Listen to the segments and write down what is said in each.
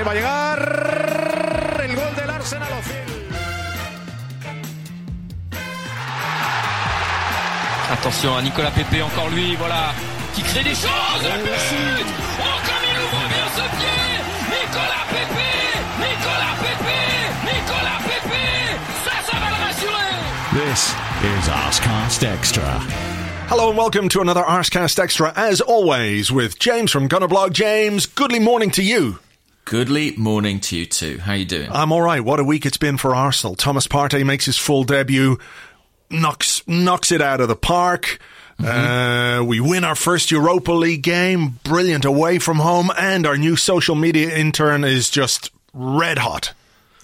Ahí va a llegar el gol del Arsenal Ozil. Attention à Nicolas Pepe, encore lui, voilà, qui crée des choses. Le but Oh, comme il ouvre bien ce pied Nicolas Pepe Nicolas Pepe Nicolas Pepe Ça, ça va le rassurer This is Arsecast Extra. Hello and welcome to another Arsecast Extra, as always, with James from Gunnerblog. James, goodly morning to you. Goodly morning to you too. How you doing? I'm all right. What a week it's been for Arsenal. Thomas Partey makes his full debut, knocks knocks it out of the park. Uh, we win our first Europa League game. Brilliant away from home, and our new social media intern is just red hot.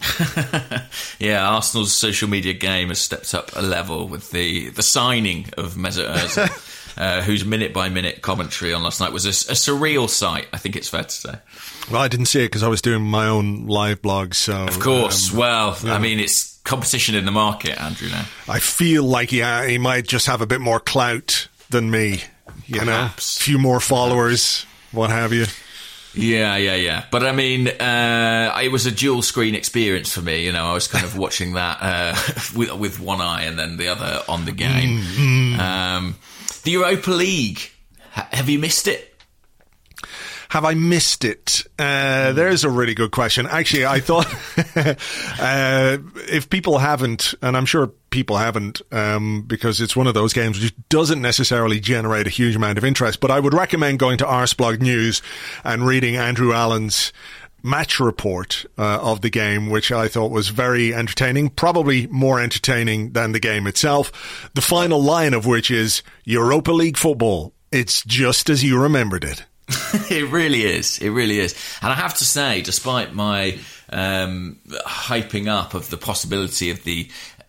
yeah, Arsenal's social media game has stepped up a level with the, the signing of Mesut Ozil, uh, whose minute by minute commentary on last night was a, a surreal sight. I think it's fair to say. Well, I didn't see it because I was doing my own live blog. So, Of course. um, well, I mean, it's competition in the market, Andrew. Now, I feel like he, uh, he might just have a bit more clout than me. You Perhaps. know, a few more followers, what have you. Yeah, yeah, yeah. But I mean, uh, it was a dual screen experience for me. You know, I was kind of watching that uh, with, with one eye and then the other on the game. Um, the Europa League. Ha- have you missed it? Have I missed it? Uh, there's a really good question. Actually, I thought uh, if people haven't, and I'm sure people haven't, um, because it's one of those games which doesn't necessarily generate a huge amount of interest, but I would recommend going to Arseblog News and reading Andrew Allen's match report uh, of the game, which I thought was very entertaining, probably more entertaining than the game itself. The final line of which is Europa League football. It's just as you remembered it. it really is. It really is. And I have to say, despite my um, hyping up of the possibility of the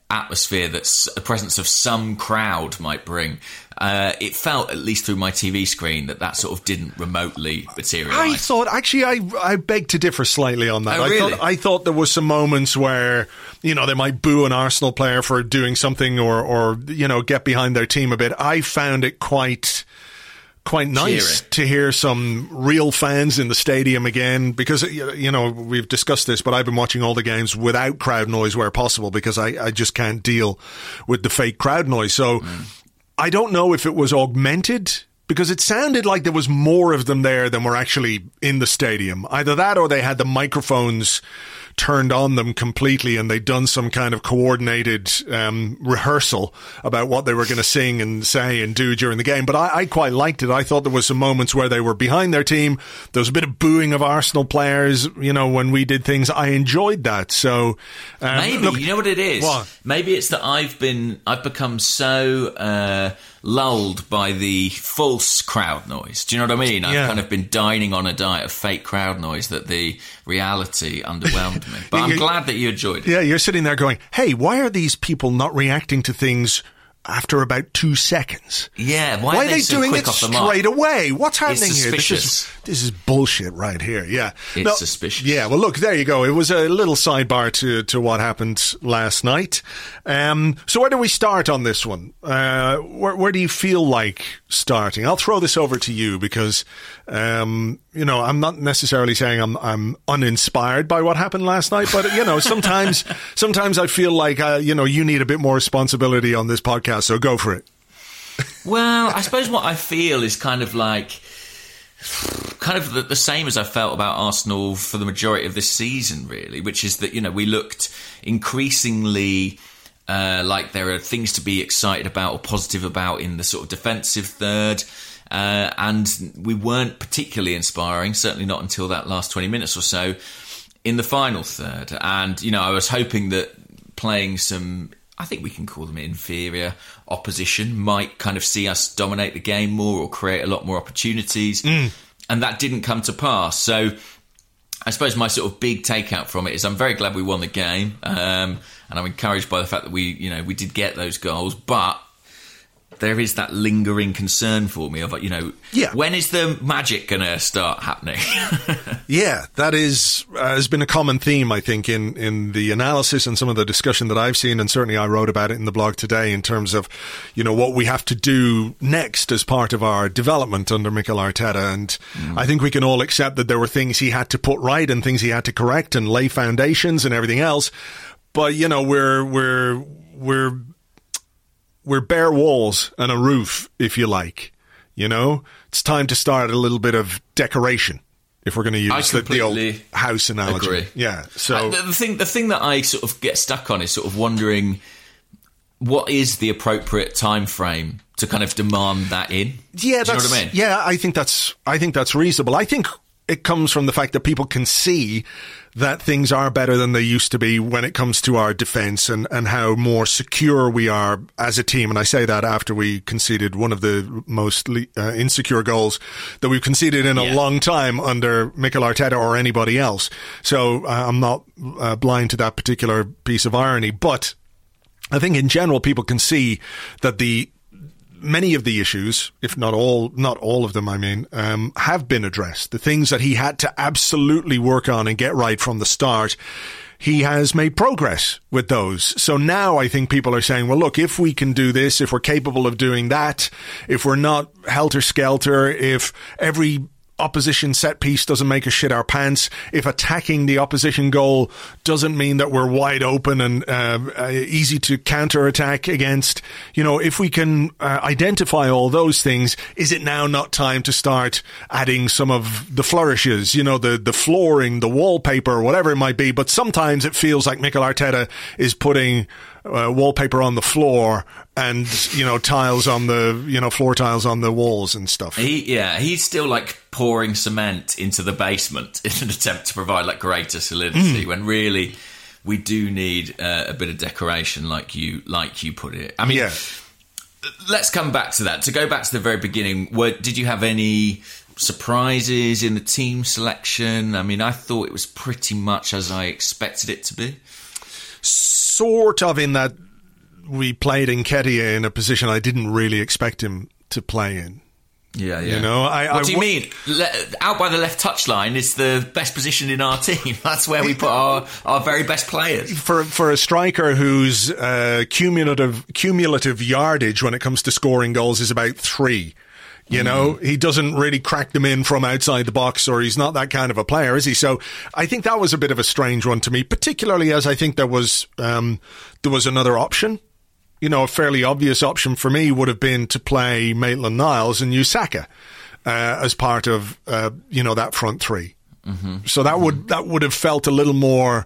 atmosphere that the presence of some crowd might bring, uh, it felt, at least through my TV screen, that that sort of didn't remotely materialize. I thought actually I I beg to differ slightly on that. Oh, I really? thought I thought there was some moments where you know they might boo an Arsenal player for doing something or or you know get behind their team a bit. I found it quite quite nice Cheery. to hear some real fans in the stadium again because you you know we've discussed this but I've been watching all the games without crowd noise where possible because I, I just can't deal with the fake crowd noise. So mm. I don't know if it was augmented because it sounded like there was more of them there than were actually in the stadium. Either that or they had the microphones turned on them completely and they'd done some kind of coordinated um, rehearsal about what they were going to sing and say and do during the game. But I, I quite liked it. I thought there was some moments where they were behind their team. There was a bit of booing of Arsenal players, you know, when we did things. I enjoyed that. So um, Maybe look- you know what it is. What? Maybe it's that I've been I've become so uh, lulled by the false crowd noise. Do you know what I mean? I've Yeah. kind of been dining on a diet of fake crowd noise that the reality underwhelmed me. But I'm glad that you enjoyed it. Yeah, you're sitting there going, "Hey, why are these people not reacting to things after about two seconds? Yeah, why, Why, are they, so doing quick it off straight away? What's happening here? This is this is bullshit right here. Yeah, It's suspicious. Yeah, well, look, there you go. It was a little sidebar to to what happened last night. Um, so where do we start on this one? Uh, where where do you feel like starting? I'll throw this over to you because um, you know I'm not necessarily saying I'm I'm uninspired by what happened last night, but you know sometimes sometimes I feel like uh, you know you need a bit more responsibility on this podcast. So go for it. Well, I suppose what I feel is kind of like kind of the, the same as I felt about Arsenal for the majority of this season, really, which is that you know we looked increasingly. Uh, like there are things to be excited about or positive about in the sort of defensive third, uh, and we weren't particularly inspiring. Certainly not until that last twenty minutes or so in the final third. And you know, I was hoping that playing some I think we can call them inferior opposition might kind of see us dominate the game more or create a lot more opportunities. Mm. And that didn't come to pass. So I suppose my sort of big takeout from it is I'm very glad we won the game. Um, and I'm encouraged by the fact that we, you know, we did get those goals, but there is that lingering concern for me of, you know, Yeah. when is the magic going to start happening? Yeah, that is uh, has been a common theme, I think, in in the analysis and some of the discussion that I've seen, and certainly I wrote about it in the blog today in terms of, you know, what we have to do next as part of our development under Mikel Arteta, and I think we can all accept that there were things he had to put right and things he had to correct and lay foundations and everything else, but you know, we're we're we're we're bare walls and a roof, if you like. You know, it's time to start a little bit of decoration. If we're going to use the, the old house analogy, agree. yeah. So Uh, the, the thing, the thing that I sort of get stuck on is sort of wondering what is the appropriate time frame to kind of demand that in. yeah, Do you know that's what I mean? yeah. I think that's I think that's reasonable. I think it comes from the fact that people can see that things are better than they used to be when it comes to our defense and, and how more secure we are as a team. And I say that after we conceded one of the most uh, insecure goals that we've conceded in a Yeah. long time under Mikel Arteta or anybody else. So uh, I'm not uh, blind to that particular piece of irony, but I think in general people can see that the many of the issues, if not all, not all of them, I mean, um, have been addressed. The things that he had to absolutely work on and get right from the start. He has made progress with those. So now I think people are saying, well, look, if we can do this, if we're capable of doing that, if we're not helter skelter, if every opposition set piece doesn't make us shit our pants, if attacking the opposition goal doesn't mean that we're wide open and uh, uh, easy to counter attack against, you know, if we can uh, identify all those things, is it now not time to start adding some of the flourishes, you know, the, the flooring, the wallpaper, whatever it might be? But sometimes it feels like Mikel Arteta is putting uh, wallpaper on the floor and, you know, tiles on the, you know, floor tiles on the walls and stuff. He, yeah, he's still like pouring cement into the basement in an attempt to provide like greater solidity Hmm. when really we do need uh, a bit of decoration, like you like you put it. I mean, Yeah. let's come back to that. To go back to the very beginning, were, did you have any surprises in the team selection? I mean, I thought it was pretty much as I expected it to be. sort of in that we played Nketiah in a position I didn't really expect him to play in. Yeah, yeah. You know, I- what I do you w- mean? Le- out by the left touchline is the best position in our team. That's where we put our, our very best players. For for a striker whose uh, cumulative cumulative yardage when it comes to scoring goals is about three. You know, he doesn't really crack them in from outside the box, or he's not that kind of a player, is he? So I think that was a bit of a strange one to me, particularly as I think there was um, there was another option. You know, a fairly obvious option for me would have been to play Maitland Niles and Usaka uh, as part of uh, you know that front 3 So that would that would have felt a little more.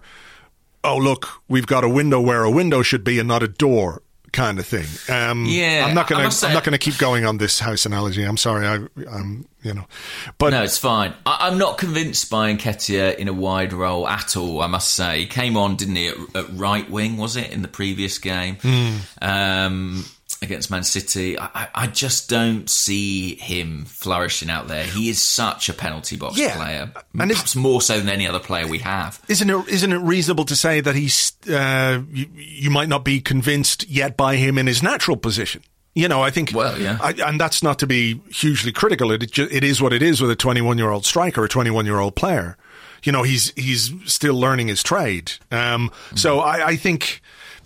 Oh look, we've got a window where a window should be, and not a door, kind of thing. Um, Yeah, I'm not gonna say- I'm not gonna keep going on this house analogy. I'm sorry, I, I'm you know, but No, it's fine. I, I'm not convinced by Nketiah in a wide role at all. I must say, he came on, didn't he, at, at right wing? Was it in the previous game um, against Man City? I, I- just don't see him flourishing out there. He is such a penalty box Yeah, player, and it's- perhaps more so than any other player we have. Isn't it isn't it reasonable to say that he's uh, you, you might not be convinced yet by him in his natural position? You know, I think. Well, yeah. I, and that's not to be hugely critical. It it, it is what it is with a 21 year old striker, a 21 year old player. You know, he's he's still learning his trade. Um, So I, I think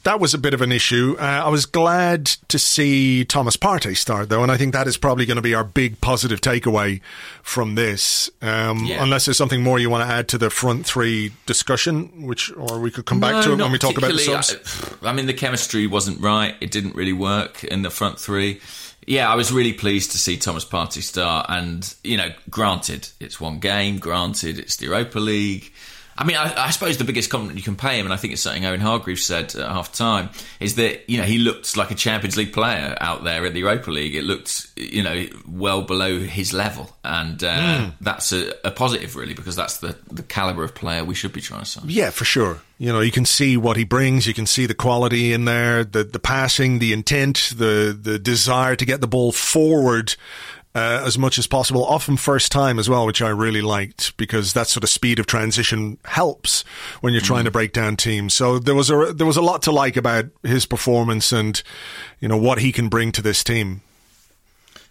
that was a bit of an issue. Uh, I was glad to see Thomas Partey start though, and I think that is probably going to be our big positive takeaway from this. Um, Yeah. Unless there's something more you want to add to the front three discussion, which or we could come back to it when we talk about the subs. I, I mean, the chemistry wasn't right. It didn't really work in the front three. Yeah, I was really pleased to see Thomas Partey start. And, you know, granted, it's one game. Granted, it's the Europa League. I mean, I, I, suppose the biggest compliment you can pay him, and I think it's something Owen Hargreaves said at half time, is that you know he looked like a Champions League player out there in the Europa League. It looked you know well below his level, and uh, mm. that's a, a, positive really because that's the the caliber of player we should be trying to sign. Yeah, for sure. You know, you can see what he brings. You can see the quality in there, the the passing, the intent, the the desire to get the ball forward uh, as much as possible, often first time as well, which I really liked because that sort of speed of transition helps when you're trying mm. to break down teams. So there was a there was a lot to like about his performance and you know what he can bring to this team.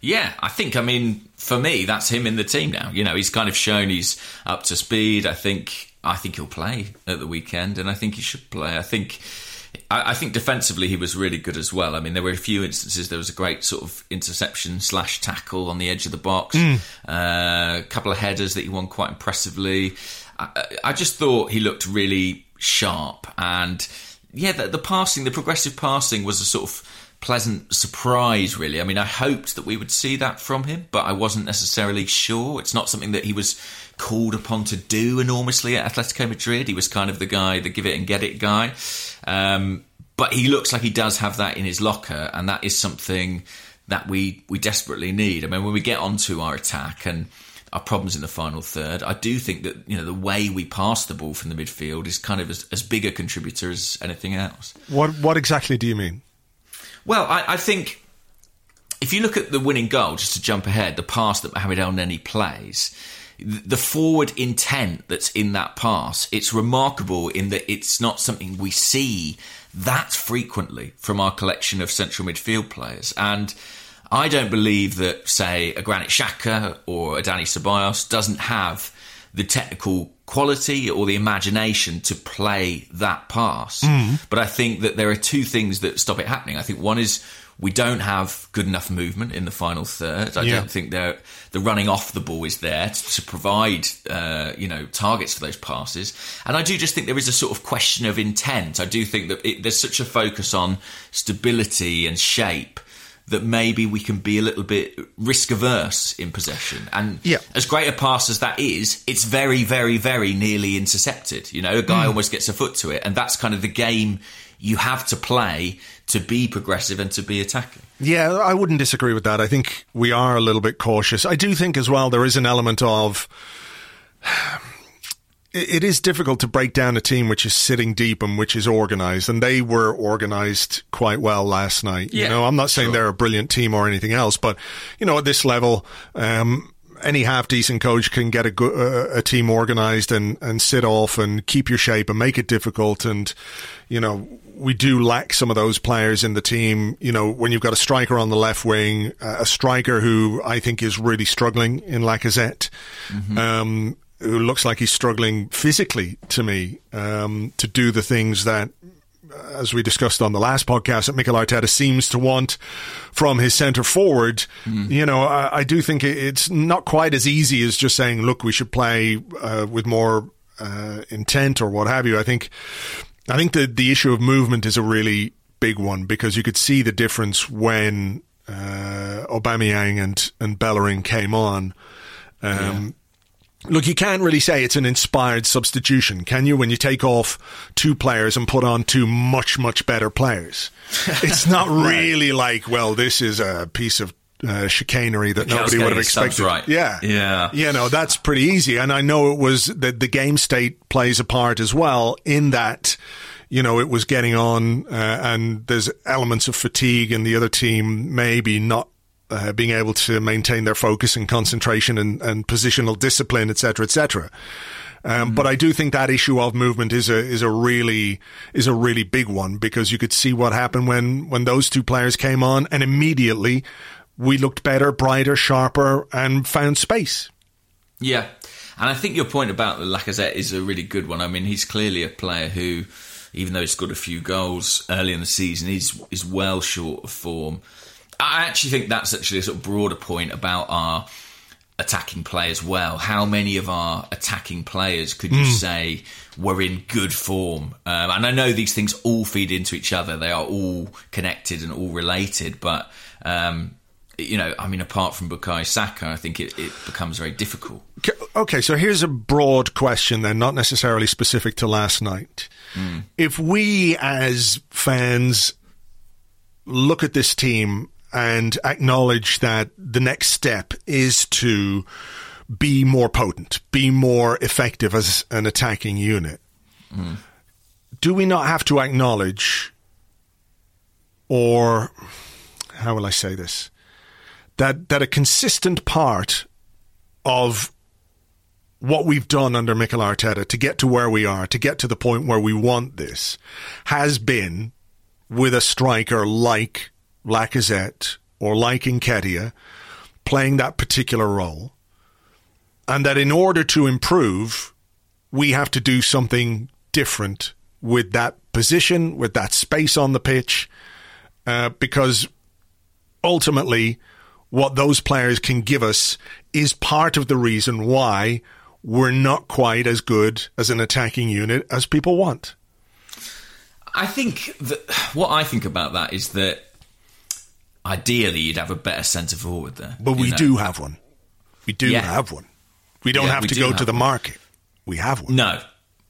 Yeah, I think I mean for me that's him in the team now. You know, he's kind of shown he's up to speed. I think I think he'll play at the weekend, and I think he should play. I think I, I, think defensively he was really good as well. I mean, there were a few instances. There was a great sort of interception slash tackle on the edge of the box. Mm. Uh, a couple of headers that he won quite impressively. I, I just thought he looked really sharp and yeah, the, the passing, the progressive passing was a sort of pleasant surprise, really. I mean, I hoped that we would see that from him, but I wasn't necessarily sure. It's not something that he was called upon to do enormously at Atletico Madrid. He was kind of the guy, the give it and get it guy. Um, but he looks like he does have that in his locker, and that is something that we we desperately need. I mean, when we get onto our attack and our problems in the final third, I do think that you know the way we pass the ball from the midfield is kind of as, as big a contributor as anything else. What what exactly do you mean? Well, I, I think if you look at the winning goal, just to jump ahead, the pass that Mohamed Elneny plays the forward intent that's in that pass, it's remarkable in that it's not something we see that frequently from our collection of central midfield players. And I don't believe that, say, a Granit Xhaka or a Danny Ceballos doesn't have the technical quality or the imagination to play that pass. Mm. But I think that there are two things that stop it happening. I think one is we don't have good enough movement in the final third. I yeah. don't think the running off the ball is there to, to provide, uh, you know, targets for those passes. And I do just think there is a sort of question of intent. I do think that it, there's such a focus on stability and shape that maybe we can be a little bit risk averse in possession. And yeah. as great a pass as that is, it's very, very, very nearly intercepted. You know, a guy mm. almost gets a foot to it, and that's kind of the game you have to play to be progressive and to be attacking. Yeah, I wouldn't disagree with that. I think we are a little bit cautious. I do think as well there is an element of it is difficult to break down a team which is sitting deep and which is organized and they were organized quite well last night yeah, you know i'm not saying sure. they're a brilliant team or anything else but you know at this level um, any half decent coach can get a, uh, a team organized and, and sit off and keep your shape and make it difficult. And, you know, we do lack some of those players in the team. You know, when you've got a striker on the left wing, uh, a striker who I think is really struggling in Lacazette, mm-hmm. um, who looks like he's struggling physically to me um, to do the things that as we discussed on the last podcast, that Mikel Arteta seems to want from his centre forward. Mm. You know, I, I, do think it's not quite as easy as just saying, look, we should play uh, with more uh, intent or what have you. I think, I think the the issue of movement is a really big one because you could see the difference when uh, Aubameyang and and Bellerin came on. Um, yeah Look, you can't really say it's an inspired substitution, can you? When you take off two players and put on two much, much better players, it's not really like, well, this is a piece of uh, chicanery that nobody would have expected. Right. Yeah, yeah, you know that's pretty easy, and I know it was that the game state plays a part as well in that. You know, it was getting on, uh, and there's elements of fatigue, and the other team maybe not uh, being able to maintain their focus and concentration and, and positional discipline, etc., etc. Um, mm But I do think that issue of movement is a is a really is a really big one because you could see what happened when when those two players came on, and immediately we looked better, brighter, sharper, and found space. Yeah, and I think your point about Lacazette is a really good one. I mean, he's clearly a player who, even though he's got a few goals early in the season, he's is well short of form. I actually think that's actually a sort of broader point about our attacking play as well. How many of our attacking players could you mm. say were in good form? Um, and I know these things all feed into each other; they are all connected and all related. But um, you know, I mean, apart from Bukayo Saka, I think it, it becomes very difficult. Okay, so here's a broad question then, not necessarily specific to last night. Mm. If we as fans look at this team and acknowledge that the next step is to be more potent, be more effective as an attacking unit, mm. do we not have to acknowledge, or how will I say this? that that a consistent part of what we've done under Mikel Arteta to get to where we are, to get to the point where we want this, has been with a striker like Lacazette or like Nketiah playing that particular role. And that in order to improve, we have to do something different with that position, with that space on the pitch, uh, because ultimately what those players can give us is part of the reason why we're not quite as good as an attacking unit as people want. I think that what I think about that is that ideally you'd have a better centre forward there. But we know? do have one. We do yeah. have one. We don't yeah, have to go to the one. market. We have one. No.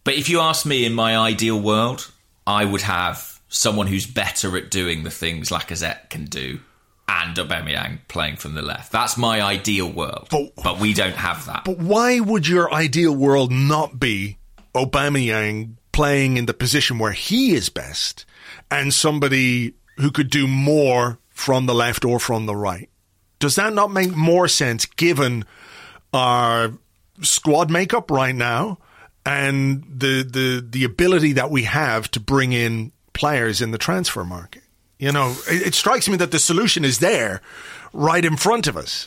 But if you ask me in my ideal world, I would have someone who's better at doing the things Lacazette can do and Aubameyang playing from the left. That's my ideal world. But, but we don't have that. But why would your ideal world not be Aubameyang playing in the position where he is best and somebody who could do more from the left or from the right? Does that not make more sense given our squad makeup right now and the the the ability that we have to bring in players in the transfer market? You know, it, it strikes me that the solution is there, right in front of us.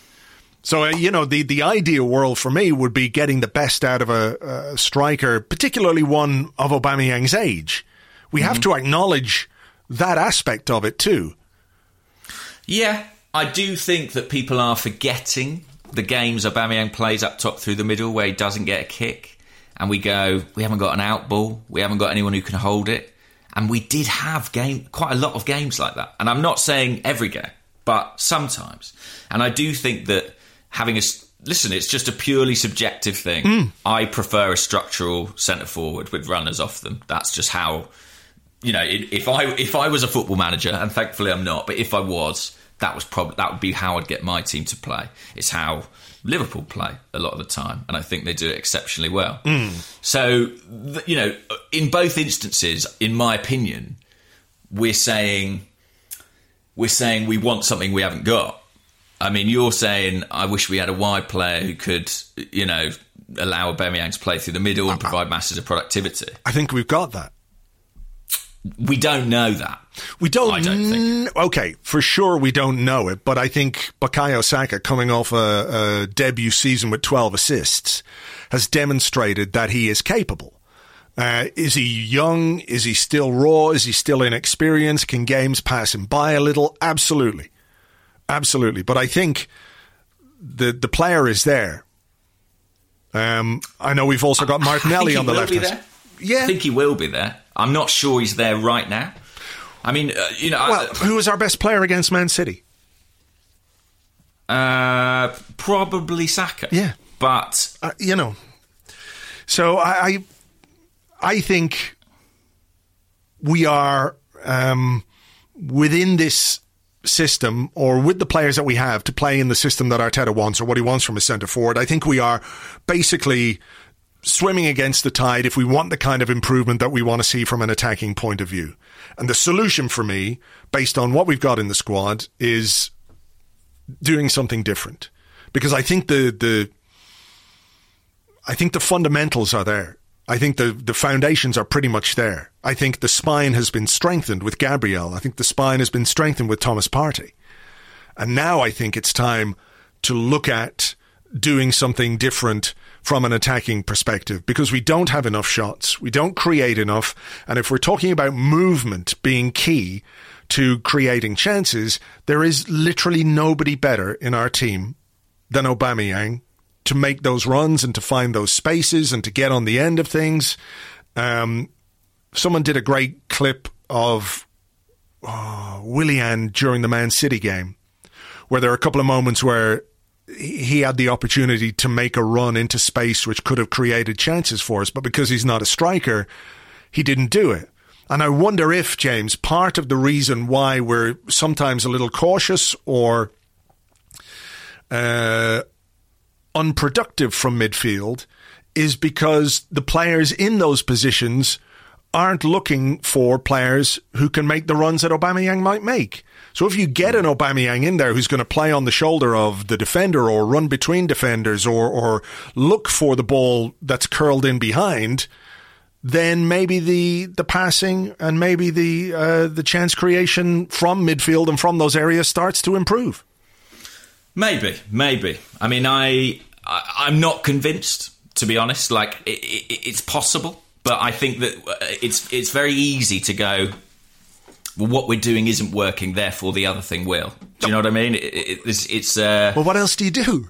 So, uh, you know, the, the ideal world for me would be getting the best out of a, a striker, particularly one of Aubameyang's age. We mm-hmm. have to acknowledge that aspect of it too. Yeah, I do think that people are forgetting the games Aubameyang plays up top through the middle where he doesn't get a kick. And we go, we haven't got an out ball. We haven't got anyone who can hold it. And we did have game quite a lot of games like that. And I'm not saying every game, but sometimes. And I do think that having a listen, it's just a purely subjective thing. Mm. I prefer a structural centre forward with runners off them. That's just how you know. If I if I was a football manager, and thankfully I'm not, but if I was, that was probably that would be how I'd get my team to play. It's how Liverpool play a lot of the time, and I think they do it exceptionally well. Mm. So, you know, in both instances, in my opinion, we're saying we're saying we want something we haven't got. I mean, you're saying I wish we had a wide player who could, you know, allow Aubameyang to play through the middle and provide masses of productivity. I think we've got that. We don't know that. We don't. I don't think. Okay, for sure we don't know it, but I think Bukayo Saka, coming off a, a debut season with 12 assists, has demonstrated that he is capable. Uh, is he young? Is he still raw? Is he still inexperienced? Can games pass him by a little? Absolutely, absolutely. But I think the the player is there. Um, I know we've also got Martinelli on the left. Yeah, I think he will be there. I'm not sure he's there right now. I mean, uh, you know, well, I, who was our best player against Man City? Uh, probably Saka. Yeah, but uh, you know, so I, I, I think we are um, within this system or with the players that we have to play in the system that Arteta wants or what he wants from a centre forward. I think we are basically swimming against the tide if we want the kind of improvement that we want to see from an attacking point of view. And the solution for me, based on what we've got in the squad, is doing something different. Because I think the the I think the fundamentals are there. I think the, the foundations are pretty much there. I think the spine has been strengthened with Gabriel. I think the spine has been strengthened with Thomas Partey. And now I think it's time to look at doing something different from an attacking perspective because we don't have enough shots. We don't create enough. And if we're talking about movement being key to creating chances, there is literally nobody better in our team than Aubameyang to make those runs and to find those spaces and to get on the end of things. Um, someone did a great clip of oh, Willian during the Man City game where there are a couple of moments where he had the opportunity to make a run into space which could have created chances for us, but because he's not a striker, he didn't do it. And I wonder if, James, part of the reason why we're sometimes a little cautious or uh, unproductive from midfield is because the players in those positions aren't looking for players who can make the runs that Aubameyang might make. So if you get an Aubameyang in there who's going to play on the shoulder of the defender or run between defenders or, or look for the ball that's curled in behind, then maybe the the passing and maybe the uh, the chance creation from midfield and from those areas starts to improve. Maybe, maybe. I mean, I, I am not convinced to be honest. Like it, it, it's possible, but I think that uh, it's it's very easy to go. Well, what we're doing isn't working, therefore the other thing will. Do you know what I mean? It, it's, it's uh, well, what else do you do?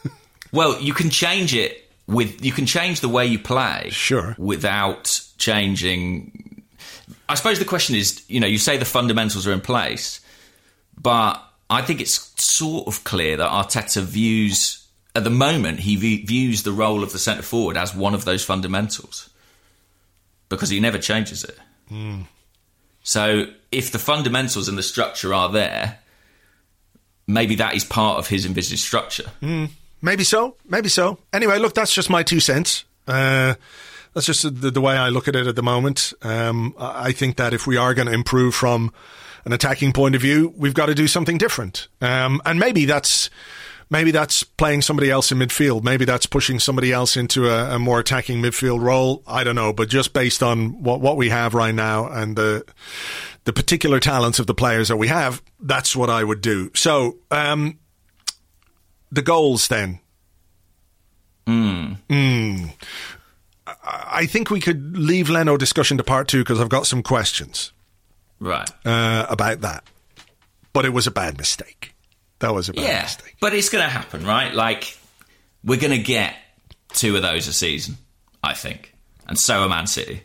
well, you can change it with you can change the way you play, sure, without changing. I suppose the question is, you know, you say the fundamentals are in place, but I think it's sort of clear that Arteta views at the moment he v- views the role of the centre forward as one of those fundamentals because he never changes it. Mm. So if the fundamentals and the structure are there, maybe that is part of his envisaged structure. Mm. Maybe so. Maybe so. Anyway, look, that's just my two cents. Uh, that's just the, the, way I look at it at the moment. Um, I think that if we are going to improve from an attacking point of view, we've got to do something different. Um, and maybe that's maybe that's playing somebody else in midfield. Maybe that's pushing somebody else into a, a, more attacking midfield role. I don't know, but just based on what what we have right now and the the particular talents of the players that we have, that's what I would do. So. Um, the goals then. Mm. Mm. I think we could leave Leno discussion to part two because I've got some questions. Right. Uh, about that. But it was a bad mistake. That was a bad yeah, mistake. But it's going to happen, right? Like, we're going to get two of those a season, I think. And so are Man City.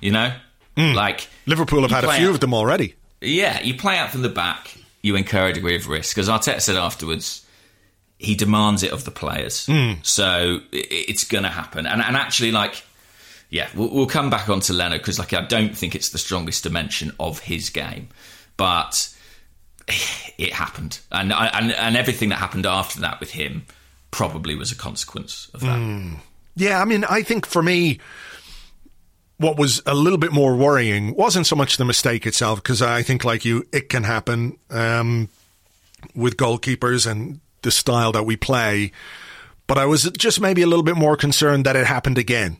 You know? Mm. Like, Liverpool have had a few out, of them already. Yeah, you play out from the back, you incur a degree of risk. As Arteta said afterwards, he demands it of the players. Mm. So it's going to happen. And, and actually, like, yeah, we'll, we'll come back onto Leno because, like, I don't think it's the strongest dimension of his game, but it happened, and and and everything that happened after that with him probably was a consequence of that. Mm. Yeah, I mean, I think for me. What was a little bit more worrying wasn't so much the mistake itself, because I think, like you, it can happen um, with goalkeepers and the style that we play. But I was just maybe a little bit more concerned that it happened again.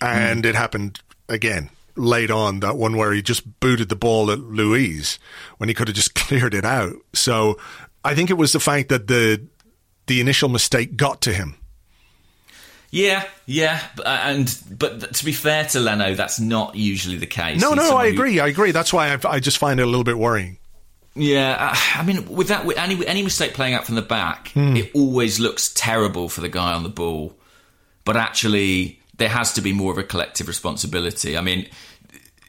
And mm. it happened again late on, that one where he just booted the ball at Luiz when he could have just cleared it out. So I think it was the fact that the the initial mistake got to him. Yeah, yeah, and but to be fair to Leno, that's not usually the case. No, He's no, I agree. Who... I agree. That's why I, I just find it a little bit worrying. Yeah, I mean, with that, with any any mistake playing out from the back, mm. it always looks terrible for the guy on the ball. But actually, there has to be more of a collective responsibility. I mean,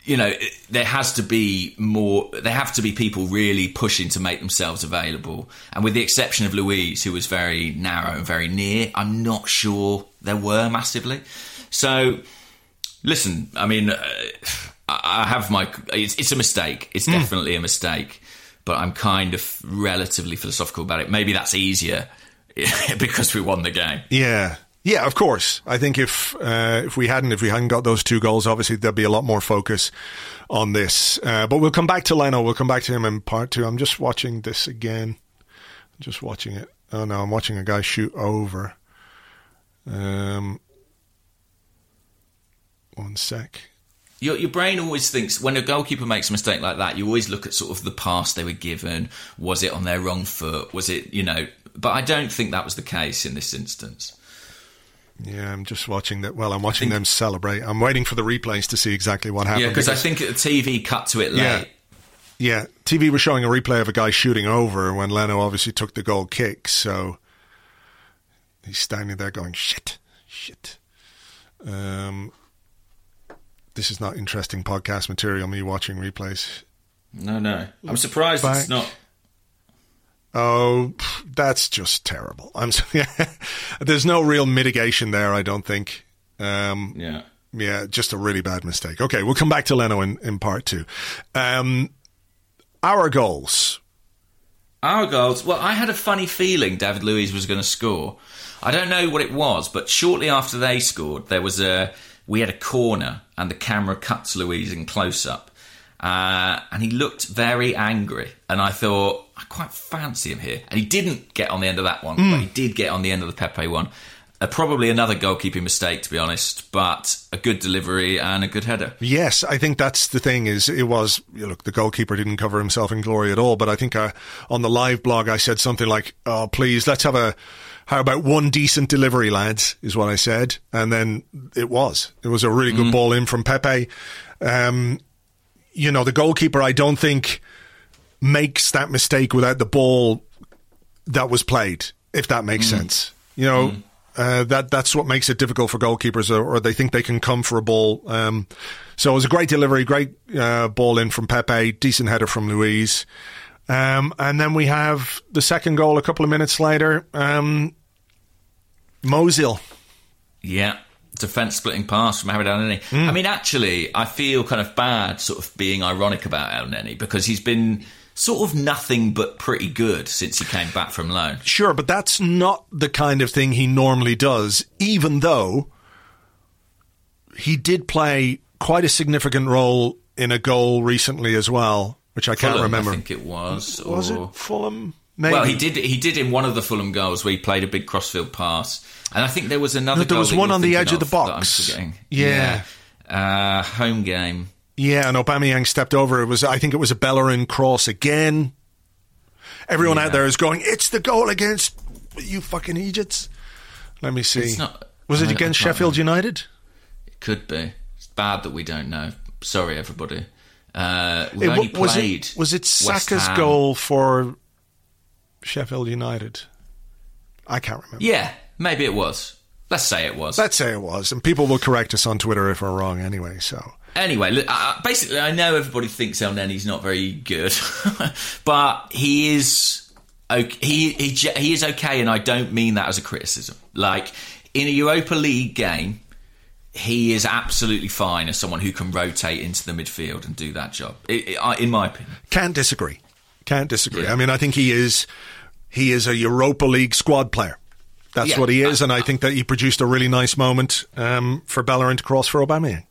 you know, there has to be more. There have to be people really pushing to make themselves available. And with the exception of Luiz, who was very narrow and very near, I'm not sure there were massively. So, listen, I mean. Uh, I have my. It's, it's, a mistake. It's mm. definitely a mistake but I'm kind of relatively philosophical about it. Maybe that's easier because we won the game. Yeah. Yeah, of course. I think if uh, if we hadn't if we hadn't got those two goals, obviously there'd be a lot more focus on this. Uh, but we'll come back to Leno. We'll come back to him in part two. I'm just watching this again. I'm just watching it. Oh no, I'm watching a guy shoot over. Um, one sec your, your brain always thinks when a goalkeeper makes a mistake like that, you always look at sort of the pass they were given. Was it on their wrong foot? Was it, you know? But I don't think that was the case in this instance. Yeah, I'm just watching that. Well, I'm watching them celebrate. I'm waiting for the replays to see exactly what happened. Yeah, because I think the TV cut to it late. Yeah, yeah, TV was showing a replay of a guy shooting over when Leno obviously took the goal kick. So he's standing there going, "Shit, shit." Um, this is not interesting podcast material. Me watching replays. No, no. I'm surprised Back. it's not. Oh, that's just terrible. I'm sorry. There's no real mitigation there, I don't think. Um, Yeah. yeah, just a really bad mistake. Okay, we'll come back to Leno in, in part two. Um, our goals. Our goals. Well, I had a funny feeling David Luiz was going to score. I don't know what it was, but shortly after they scored, there was a we had a corner, and the camera cuts Luiz in close up, uh, and he looked very angry. And I thought I quite fancy him here, and he didn't get on the end of that one, but he did get on the end of the Pepe one. Uh, probably another goalkeeping mistake, to be honest, but a good delivery and a good header. Yes, I think that's the thing. Is it was you know, look the goalkeeper didn't cover himself in glory at all, but I think uh, on the live blog I said something like, "Oh, please, let's have a how about one decent delivery, lads?" Is what I said, and then it was. It was a really good ball in from Pepe. Um, you know, the goalkeeper I don't think makes that mistake without the ball that was played, if that makes sense. You know, uh, that that's what makes it difficult for goalkeepers, or, or they think they can come for a ball. Um, so it was a great delivery, great uh, ball in from Pepe, decent header from Luiz. Um, and then we have the second goal a couple of minutes later. Um, Mosil. Yeah. Defense splitting pass from Harid Elneny. I mean, actually, I feel kind of bad sort of being ironic about Elneny because he's been sort of nothing but pretty good since he came back from loan. Sure, but that's not the kind of thing he normally does, even though he did play quite a significant role in a goal recently as well, which I can't remember. I think it was. Was or- it Fulham? Maybe. Well, he did. He did in one of the Fulham goals where he played a big crossfield pass, and I think there was another. No, there was one on the edge of the that I'm box. Yeah. Yeah. Uh, home game. Yeah, and Aubameyang stepped over. It was, I think, it was a Bellerin cross again. Everyone out there is going, "It's the goal against you fucking Egypts." Let me see. It's not- was I it mean, against Sheffield United? It could be. It's bad that we don't know. Sorry, everybody. Uh, we've It- only was played. it was it Saka's goal for Sheffield United? I can't remember. Yeah, maybe it was. Let's say it was. Let's say it was, and people will correct us on Twitter if we're wrong. Anyway, so Anyway, look, uh, basically, I know everybody thinks Elneny's not very good, but he is okay. He, he he is okay, and I don't mean that as a criticism. Like in a Europa League game, he is absolutely fine as someone who can rotate into the midfield and do that job. I I- in my opinion, can't disagree. Can't disagree. Yeah. I mean, I think he is he is a Europa League squad player. That's Yeah. what he is, and I think that he produced a really nice moment um, for Bellerin to cross for Aubameyang.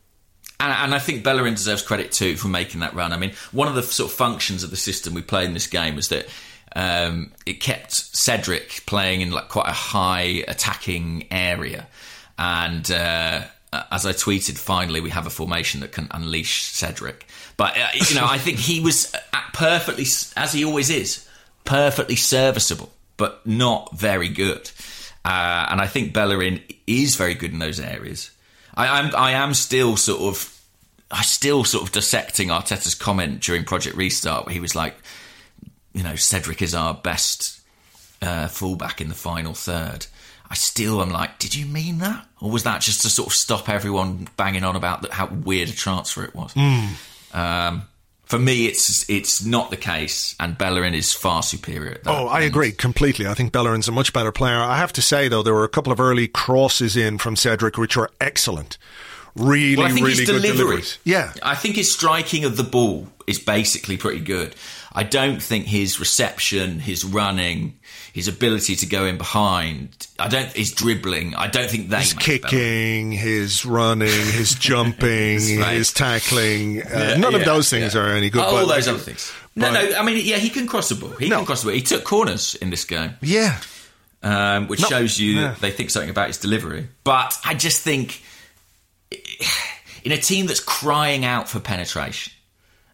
And, and I think Bellerin deserves credit too for making that run. I mean, one of the sort of functions of the system we played in this game was that um, it kept Cedric playing in like quite a high attacking area. And uh, as I tweeted, finally we have a formation that can unleash Cedric. But uh, you know, I think he was uh, perfectly, as he always is, perfectly serviceable, but not very good. Uh, and I think Bellerin is very good in those areas. I, I'm I am still sort of I still sort of dissecting Arteta's comment during Project Restart where he was like, you know, Cedric is our best uh, fullback in the final third. I still am like, did you mean that, or was that just to sort of stop everyone banging on about the, how weird a transfer it was? Um, for me, it's it's not the case, and Bellerin is far superior. At that. Oh, I agree completely. I think Bellerin's a much better player. I have to say though, there were a couple of early crosses in from Cedric which were excellent. Really, Well, I think really his good delivery. deliveries. Yeah, I think his striking of the ball is basically pretty good. I don't think his reception, his running, his ability to go in behind, I don't his dribbling, I don't think they his kicking, his running, his jumping, right. his tackling. Uh, Yeah, none of those things yeah. are any good. Oh, but- all those other things. No, no. I mean, yeah, he can cross the ball. He No. can cross the ball. He took corners in this game, Yeah, um, which No, shows you yeah. they think something about his delivery. But I just think in a team that's crying out for penetration,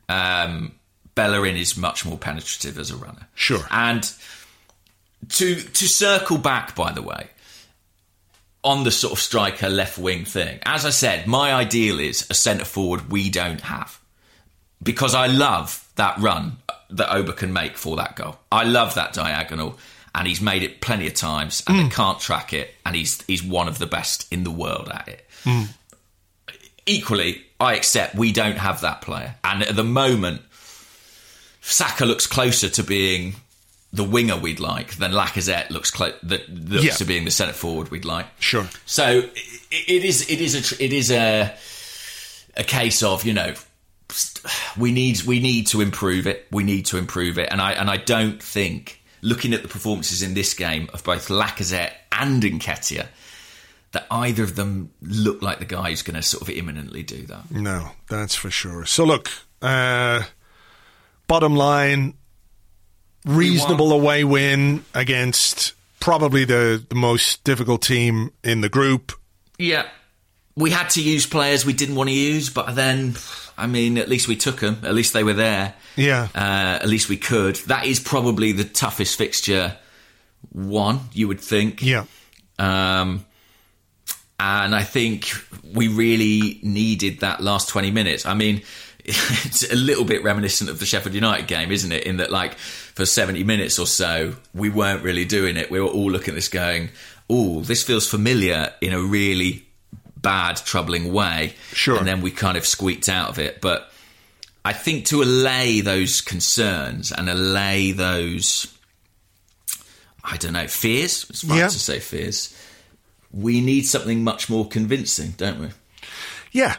um, Bellerin is much more penetrative as a runner. Sure. And to to circle back, by the way, on the sort of striker left wing thing, as I said, my ideal is a centre forward we don't have because I love that run that Oba can make for that goal. I love that diagonal, and he's made it plenty of times, and they can't track it, and he's he's one of the best in the world at it. Equally, I accept we don't have that player, and at the moment, Saka looks closer to being the winger we'd like, than Lacazette looks clo- that looks Yeah. to being the centre forward we'd like. Sure. So i- it is it is a it is a a case of you know we need we need to improve it. We need to improve it, and I and I don't think looking at the performances in this game of both Lacazette and Nketiah that either of them look like the guy who's going to sort of imminently do that. No, that's for sure. So look, uh, bottom line, reasonable away win against probably the, the most difficult team in the group. Yeah. We had to use players we didn't want to use, but then, I mean, at least we took them. At least they were there. Yeah. Uh, at least we could. That is probably the toughest fixture one, you would think. Yeah. Um, and I think we really needed that last 20 minutes. I mean, it's a little bit reminiscent of the Sheffield United game, isn't it? In that, like, for 70 minutes or so, we weren't really doing it. We were all looking at this going, oh, this feels familiar in a really bad, troubling way. Sure. And then we kind of squeaked out of it. But I think to allay those concerns and allay those, I don't know, fears, it's right Yeah. to say fears, we need something much more convincing, don't we? Yeah.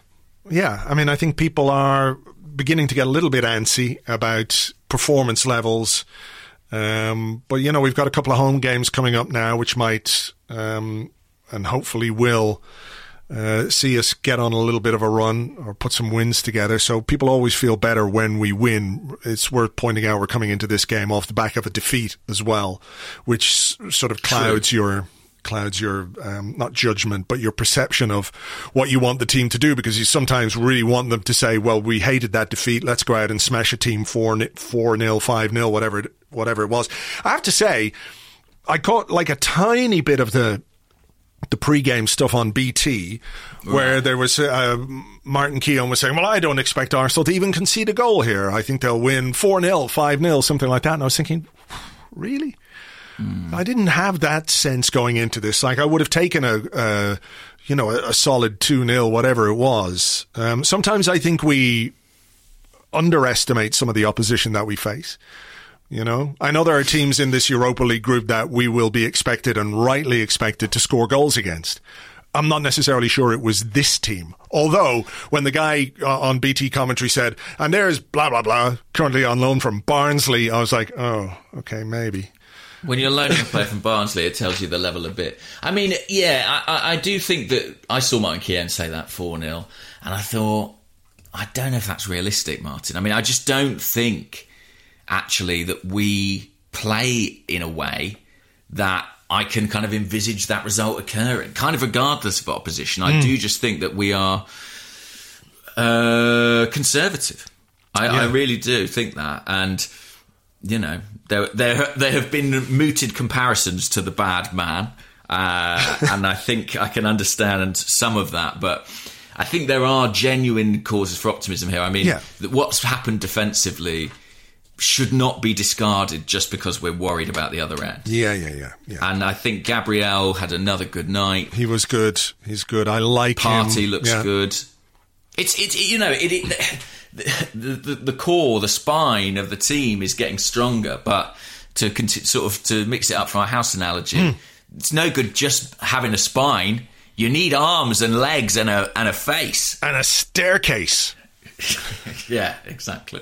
Yeah. I mean, I think people are beginning to get a little bit antsy about performance levels. Um, but, you know, we've got a couple of home games coming up now, which might um, and hopefully will uh, see us get on a little bit of a run or put some wins together. So people always feel better when we win. It's worth pointing out we're coming into this game off the back of a defeat as well, which s- sort of clouds your clouds your um, not judgment but your perception of what you want the team to do because you sometimes really want them to say well we hated that defeat let's go out and smash a team 4 ni- 4 nil 5 nil whatever it, whatever it was i have to say i caught like a tiny bit of the the pre-game stuff on BT, where there was uh, Martin Keown was saying, "Well, I don't expect Arsenal to even concede a goal here. I think they'll win four 0 five 0 something like that." And I was thinking, really? I didn't have that sense going into this. Like I would have taken a, you know, a, a solid two 0 whatever it was. Um, sometimes I think we underestimate some of the opposition that we face. You know, I know there are teams in this Europa League group that we will be expected and rightly expected to score goals against. I'm not necessarily sure it was this team. Although, when the guy uh, on BT commentary said, and there's blah, blah, blah, currently on loan from Barnsley, I was like, oh, okay, maybe. When you're loaning a player from Barnsley, it tells you the level a bit. I mean, yeah, I, I, I do think that I saw Martin Keown say that 4 0, and I thought, I don't know if that's realistic, Martin. I mean, I just don't think actually that we play in a way that I can kind of envisage that result occurring, kind of regardless of opposition. I do just think that we are uh, conservative. I, I really do think that, and you know, there there there have been mooted comparisons to the bad man, uh, and I think I can understand some of that, but. I think there are genuine causes for optimism here. I mean, Yeah. what's happened defensively should not be discarded just because we're worried about the other end. Yeah, yeah, yeah, yeah. And I think Gabriel had another good night. he was good. He's good. I like him. Partey him. looks Yeah. good. It's it's you know it, it the, the the core the spine of the team is getting stronger, but to conti- sort of to mix it up from our house analogy, Hmm. it's no good just having a spine. You need arms and legs and a and a face. And a staircase. Yeah, exactly.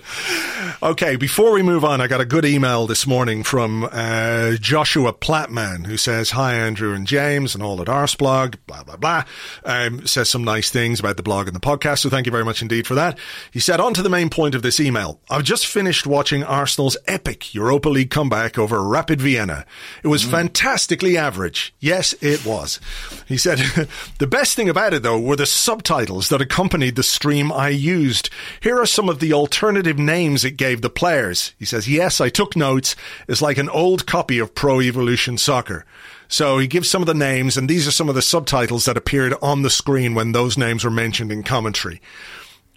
Okay, before we move on, I got a good email this morning from uh, Joshua Plattman who says, Hi, Andrew and James and all at Arseblog, blah, blah, blah. Um, says some nice things about the blog and the podcast, so thank you very much indeed for that. He said, On to the main point of this email. I've just finished watching Arsenal's epic Europa League comeback over Rapid Vienna. It was fantastically average. Yes, it was. He said, The best thing about it, though, were the subtitles that accompanied the stream I used. Here are some of the alternative names it gave the players. He says, Yes, I took notes. It's like an old copy of Pro Evolution Soccer. So he gives some of the names, and these are some of the subtitles that appeared on the screen when those names were mentioned in commentary.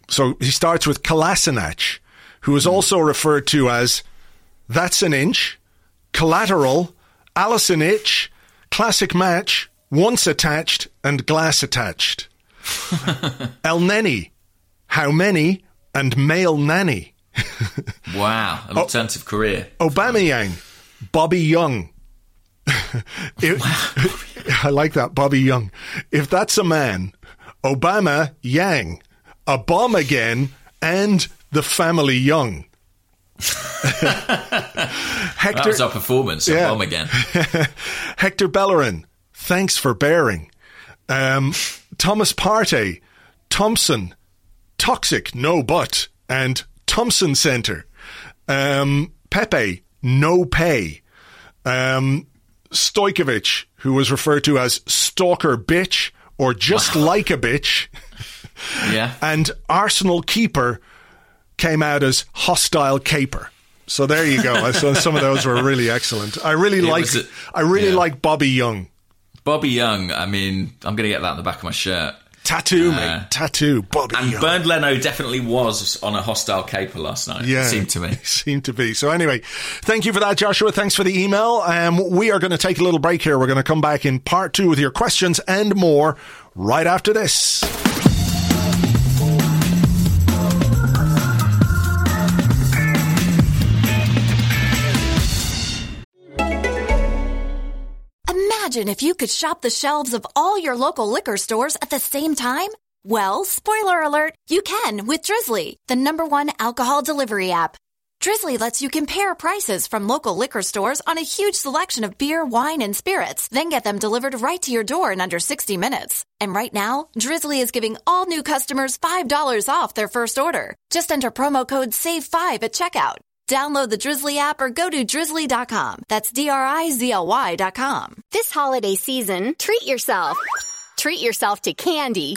So he starts with Kolasinac, who is also referred to as That's an Inch, Collateral, Allison Itch, Classic Match, Once Attached, and Glass Attached. Elneny, How Many, and Male Nanny. Wow, an alternative career. Aubameyang, Bobby Young. If- I like that, Bobby Young. If that's a man, Obama Yang, a bomb again, and the family Young. That Hector, was our performance. Yeah. Bomb again. Hector Bellerin, thanks for bearing. Um, Thomas Partey, Thompson, Toxic, no but, and Thompson Center. Um, Pepe, no pay. Um, Stojkovic, who was referred to as Stalker Bitch or just like a bitch. Yeah. And Arsenal keeper came out as hostile caper. So there you go. so some of those were really excellent. I really like I really yeah. like Bobby Young. Bobby Young. I mean, I'm going to get that on the back of my shirt. Tattoo, Uh, mate. Tattoo. Bobby And. Bernd Leno definitely was on a hostile caper last night. yeah, It seemed to me. Seemed to be. So anyway, thank you for that, Joshua. Thanks for the email. Um, we are going to take a little break here. We're going to come back in part two with your questions and more right after this. Imagine if you could shop the shelves of all your local liquor stores at the same time. Well, spoiler alert, you can with Drizzly, the number one alcohol delivery app. Drizzly lets you compare prices from local liquor stores on a huge selection of beer, wine, and spirits, then get them delivered right to your door in under 60 minutes. And right now, Drizzly is giving all new customers $5 off their first order. Just enter promo code SAVE5 at checkout. Download the Drizzly app or go to drizzly.com. That's D R I Z L Y.com. This holiday season, treat yourself. Treat yourself to candy.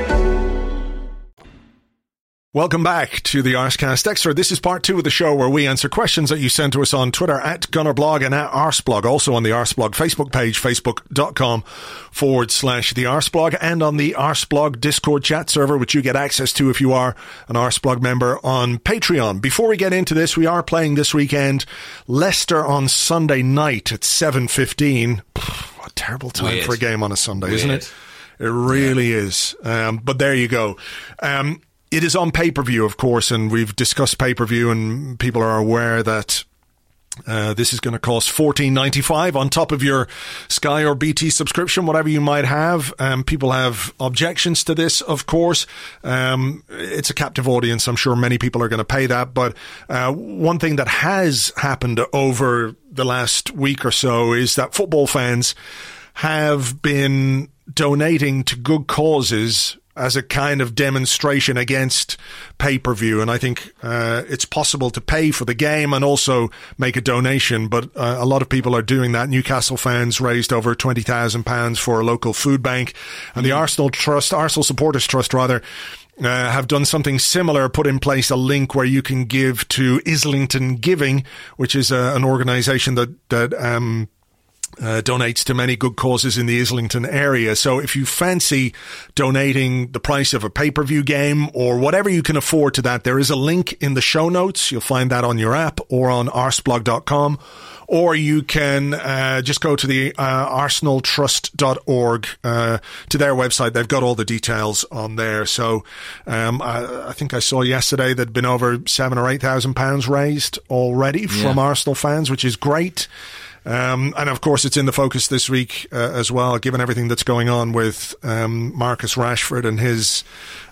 Welcome back to the Arsecast Extra. This is part two of the show where we answer questions that you send to us on Twitter at Gunnerblog and at Arseblog. Also on the Arseblog Facebook page, facebook.com forward slash the Arseblog and on the Arseblog Discord chat server, which you get access to if you are an Arseblog member on Patreon. Before we get into this, we are playing this weekend Leicester on Sunday night at 7.15. Pff, What a terrible time Weird. for a game on a Sunday, isn't it? It really is. Um, but there you go. Um, it is on pay per view, of course, and we've discussed pay per view, and people are aware that. Uh, this is going to cost fourteen ninety five on top of your Sky or BT subscription, whatever you might have. Um, people have objections to this, of course. Um, it's a captive audience. I'm sure many people are going to pay that. But uh, one thing that has happened over the last week or so is that football fans have been donating to good causes as a kind of demonstration against pay per view. And I think uh, it's possible to pay for the game and also make a donation. But uh, a lot of people are doing that. Newcastle fans raised over twenty thousand pounds for a local food bank, and the Arsenal Trust, Arsenal Supporters Trust, rather. Uh, have done something similar, put in place a link where you can give to Islington Giving, which is uh, an organisation that that um, uh, donates to many good causes in the Islington area. So if you fancy donating the price of a pay-per-view game or whatever you can afford to that, there is a link in the show notes. You'll find that on your app or on arseblog.com. Or you can uh, just go to the uh, arsenaltrust.org uh, to their website. They've got all the details on there. So um, I, I think I saw yesterday there'd been over seven or eight thousand pounds raised already from Arsenal fans, which is great. Um, and of course, it's in the focus this week uh, as well, given everything that's going on with um, Marcus Rashford and his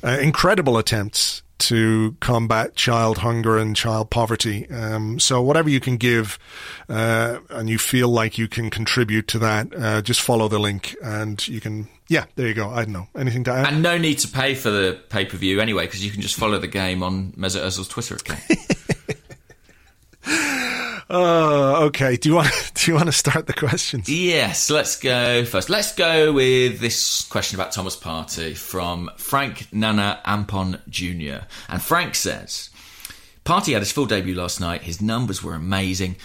uh, incredible attempts to combat child hunger and child poverty. Um, so, whatever you can give uh, and you feel like you can contribute to that, uh, just follow the link and you can. Yeah, there you go. I don't know. Anything to add? And no need to pay for the pay per view anyway, because you can just follow the game on Mesut Ozil's Twitter account. Uh, okay. Do you want do you want to start the questions? Yes, let's go first. Let's go with this question about Thomas Partey from Frank Nana Ampon Jr. And Frank says, Partey had his full debut last night. His numbers were amazing.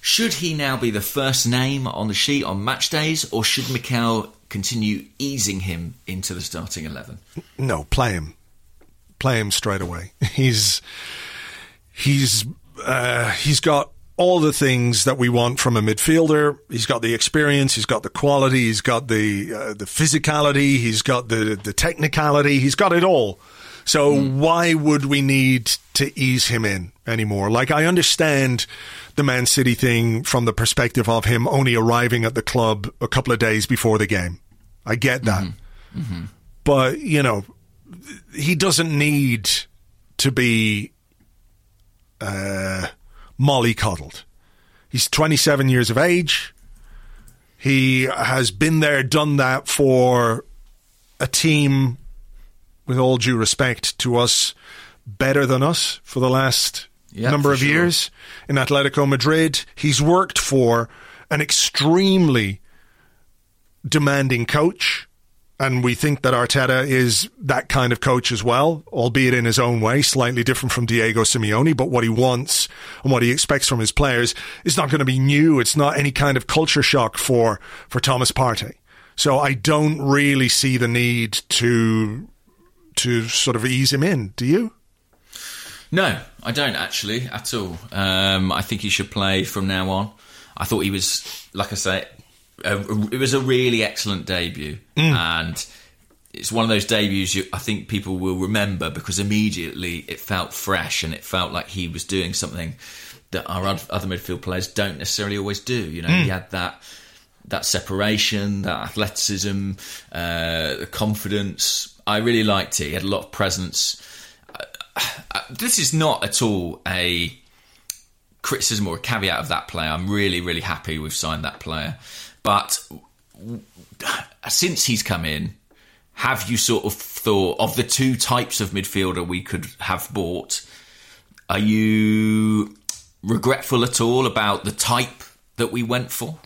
Should he now be the first name on the sheet on match days, or should Mikel continue easing him into the starting eleven? No, play him, play him straight away. He's he's uh, he's got all the things that we want from a midfielder. He's got the experience, he's got the quality, he's got the uh, the physicality, he's got the the technicality, he's got it all. So mm. why would we need to ease him in anymore? Like I understand the Man City thing from the perspective of him only arriving at the club a couple of days before the game. I get that. Mm-hmm. Mm-hmm. But, you know, he doesn't need to be uh, mollycoddled. He's 27 years of age. He has been there, done that for a team, with all due respect to us, better than us for the last number of sure. years in Atletico Madrid. He's worked for an extremely demanding coach and we think that Arteta is that kind of coach as well, albeit in his own way, slightly different from Diego Simeone. But what he wants and what he expects from his players is not going to be new. It's not any kind of culture shock for, for Thomas Partey. So I don't really see the need to to sort of ease him in. Do you? No, I don't actually at all. Um, I think he should play from now on. I thought he was, like I say, a, it was a really excellent debut, mm. and it's one of those debuts you, I think people will remember because immediately it felt fresh and it felt like he was doing something that our other midfield players don't necessarily always do. You know, mm. he had that that separation, that athleticism, uh, the confidence. I really liked it. He had a lot of presence. Uh, uh, this is not at all a criticism or a caveat of that player. I'm really, really happy we've signed that player. But since he's come in, have you sort of thought of the two types of midfielder we could have bought? Are you regretful at all about the type that we went for?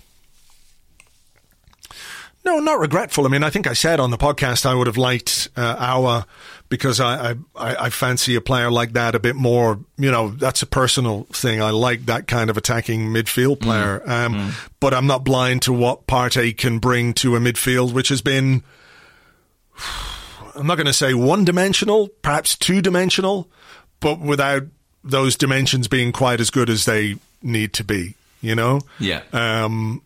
No, not regretful. I mean, I think I said on the podcast I would have liked uh, Aouar because I, I, I fancy a player like that a bit more. You know, that's a personal thing. I like that kind of attacking midfield player. Mm. Um, mm. But I'm not blind to what Partey can bring to a midfield, which has been, I'm not going to say one dimensional, perhaps two dimensional, but without those dimensions being quite as good as they need to be. You know? Yeah. Um,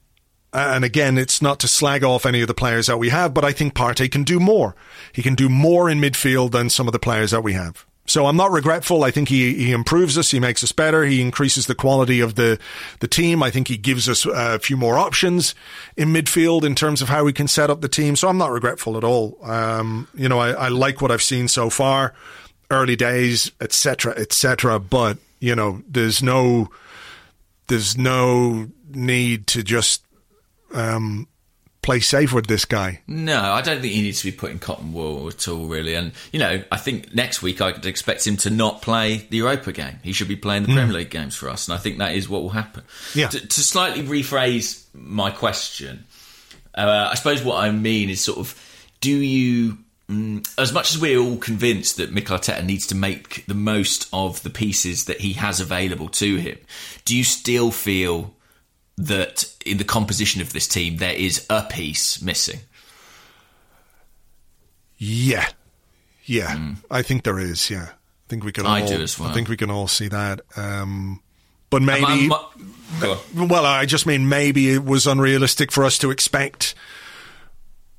and again, it's not to slag off any of the players that we have, but I think Partey can do more. He can do more in midfield than some of the players that we have. So I'm not regretful. I think he, he improves us. He makes us better. He increases the quality of the, the team. I think he gives us a few more options in midfield in terms of how we can set up the team. So I'm not regretful at all. Um, you know, I, I like what I've seen so far, early days, etc., etc. But you know, there's no, there's no need to just um, play safe with this guy. No, I don't think he needs to be put in cotton wool at all, really. And, you know, I think next week I could expect him to not play the Europa game. He should be playing the mm. Premier League games for us. And I think that is what will happen. Yeah. To, to slightly rephrase my question, uh, I suppose what I mean is sort of do you. Mm, as much as we're all convinced that Mikel Arteta needs to make the most of the pieces that he has available to him, do you still feel that in the composition of this team there is a piece missing. Yeah, yeah, mm. I think there is. Yeah, I think we can. All, I do as well. I think we can all see that. Um, but maybe, well, I just mean maybe it was unrealistic for us to expect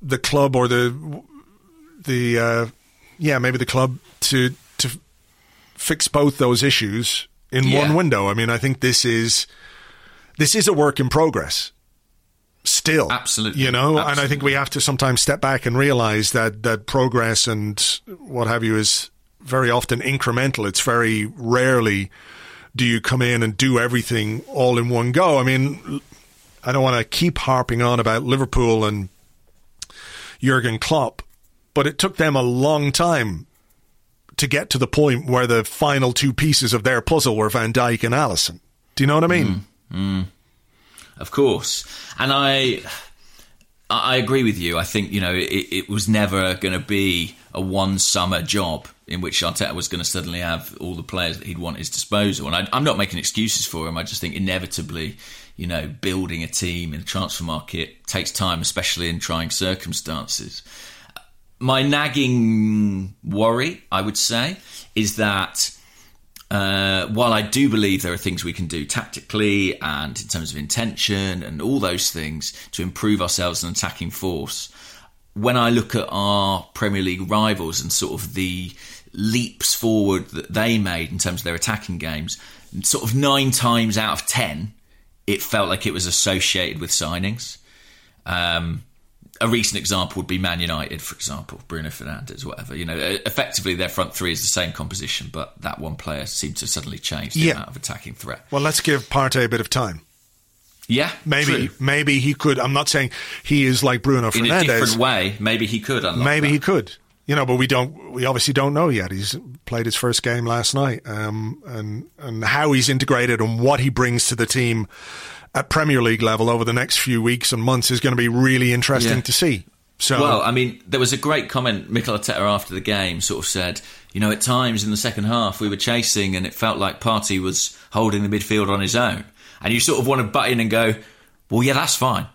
the club or the the uh, yeah maybe the club to to fix both those issues in yeah. one window. I mean, I think this is this is a work in progress. Still absolutely. you know absolutely. and i think we have to sometimes step back and realize that that progress and what have you is very often incremental. It's very rarely do you come in and do everything all in one go. I mean i don't want to keep harping on about liverpool and jurgen klopp but it took them a long time to get to the point where the final two pieces of their puzzle were van dijk and alisson do you know what i mean? Mm. Mm. Of course, and I, I, agree with you. I think you know it, it was never going to be a one summer job in which Arteta was going to suddenly have all the players that he'd want at his disposal. And I, am not making excuses for him. I just think inevitably, you know, building a team in the transfer market takes time, especially in trying circumstances. My nagging worry, I would say, is that uh, while I do believe there are things we can do tactically and in terms of intention and all those things to improve ourselves an attacking force, when I look at our Premier League rivals and sort of the leaps forward that they made in terms of their attacking games, sort of nine times out of ten, it felt like it was associated with signings. Um, a recent example would be Man United, for example, Bruno Fernandes, whatever. You know, effectively their front three is the same composition, but that one player seemed to suddenly change the yeah. amount of attacking threat. Well, let's give Partey a bit of time. Yeah, maybe true. maybe he could. I'm not saying he is like Bruno Fernandes. In a different way, maybe he could. Maybe that. he could. You know, but we don't. We obviously don't know yet. He's played his first game last night, um, and and how he's integrated and what he brings to the team at Premier League level over the next few weeks and months is going to be really interesting yeah. to see. So, well, I mean, there was a great comment. Mikel Arteta after the game sort of said, you know, at times in the second half we were chasing and it felt like Partey was holding the midfield on his own, and you sort of want to butt in and go, well, yeah, that's fine.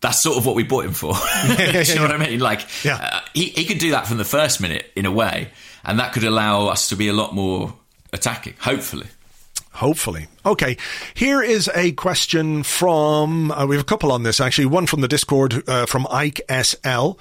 That's sort of what we bought him for. do you know what I mean? Like, yeah. Uh, he, he could do that from the first minute in a way, and that could allow us to be a lot more attacking, hopefully. Hopefully. Okay, here is a question from, uh, we have a couple on this actually. One from the Discord uh, from Ike SL,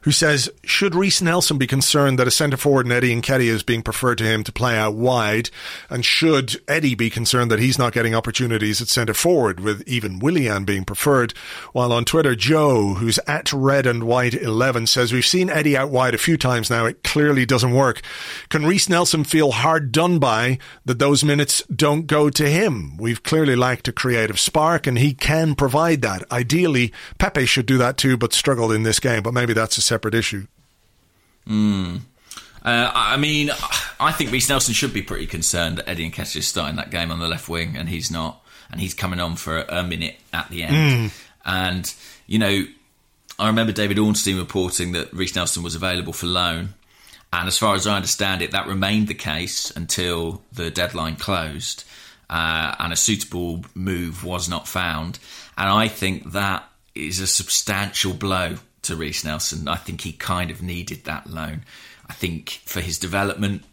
who says, Should Reiss Nelson be concerned that a centre forward in Eddie and Nketiah is being preferred to him to play out wide? And should Eddie be concerned that he's not getting opportunities at centre forward, with even Willian being preferred? While on Twitter, Joe, who's at red and white 11, says, We've seen Eddie out wide a few times now. It clearly doesn't work. Can Reiss Nelson feel hard done by that those minutes don't go to him? We've clearly lacked a creative spark, and he can provide that. Ideally, Pepe should do that too, but struggled in this game. But maybe that's a separate issue. Hmm. Uh, I mean, I think Reiss Nelson should be pretty concerned that Eddie Nketiah is starting that game on the left wing, and he's not, and he's coming on for a minute at the end. Mm. And you know, I remember David Ornstein reporting that Reiss Nelson was available for loan, and as far as I understand it, that remained the case until the deadline closed uh, and a suitable move was not found. And I think that is a substantial blow to Reiss Nelson. I think he kind of needed that loan. I think for his development,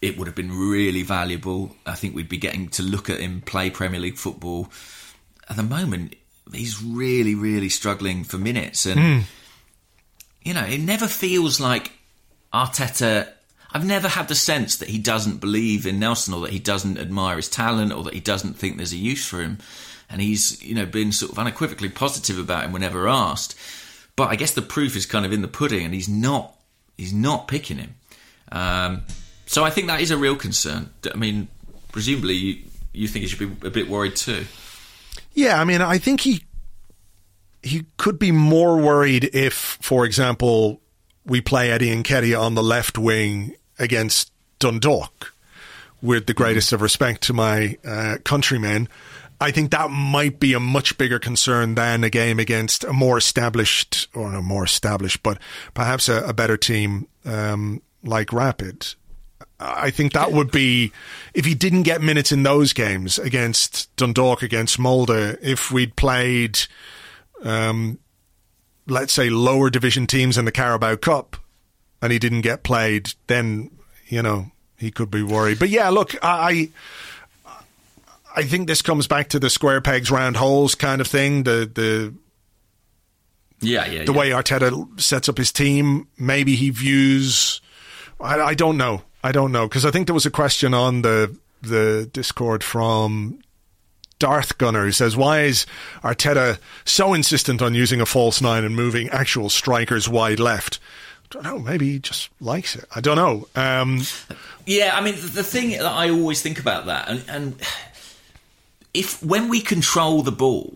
it would have been really valuable. I think we'd be getting to look at him play Premier League football. At the moment, he's really, really struggling for minutes. And, mm. you know, it never feels like Arteta I've never had the sense that he doesn't believe in Nelson or that he doesn't admire his talent or that he doesn't think there's a use for him. And he's, you know, been sort of unequivocally positive about him whenever asked. But I guess the proof is kind of in the pudding, and he's not, he's not picking him. Um, so I think that is a real concern. I mean, presumably you, you think he should be a bit worried too. Yeah, I mean, I think he he could be more worried if, for example, we play Eddie and Nketiah on the left wing against Dundalk, with the greatest of respect to my uh, countrymen. I think that might be a much bigger concern than a game against a more established, or not more established, but perhaps a, a better team um, like Rapid. I think that would be if he didn't get minutes in those games against Dundalk, against Molde, if we'd played um, let's say, lower division teams in the Carabao Cup and he didn't get played, then, you know, he could be worried. But yeah, look, I. I think this comes back to the square pegs round holes kind of thing. The the yeah, yeah, the yeah. way Arteta sets up his team. Maybe he views. I, I don't know. I don't know because I think there was a question on the the Discord from Darth Gunner who says, Why is Arteta so insistent on using a false nine and moving actual strikers wide left? I don't know. Maybe he just likes it. I don't know. Um, yeah, I mean, the thing that I always think about that, and, and if when we control the ball,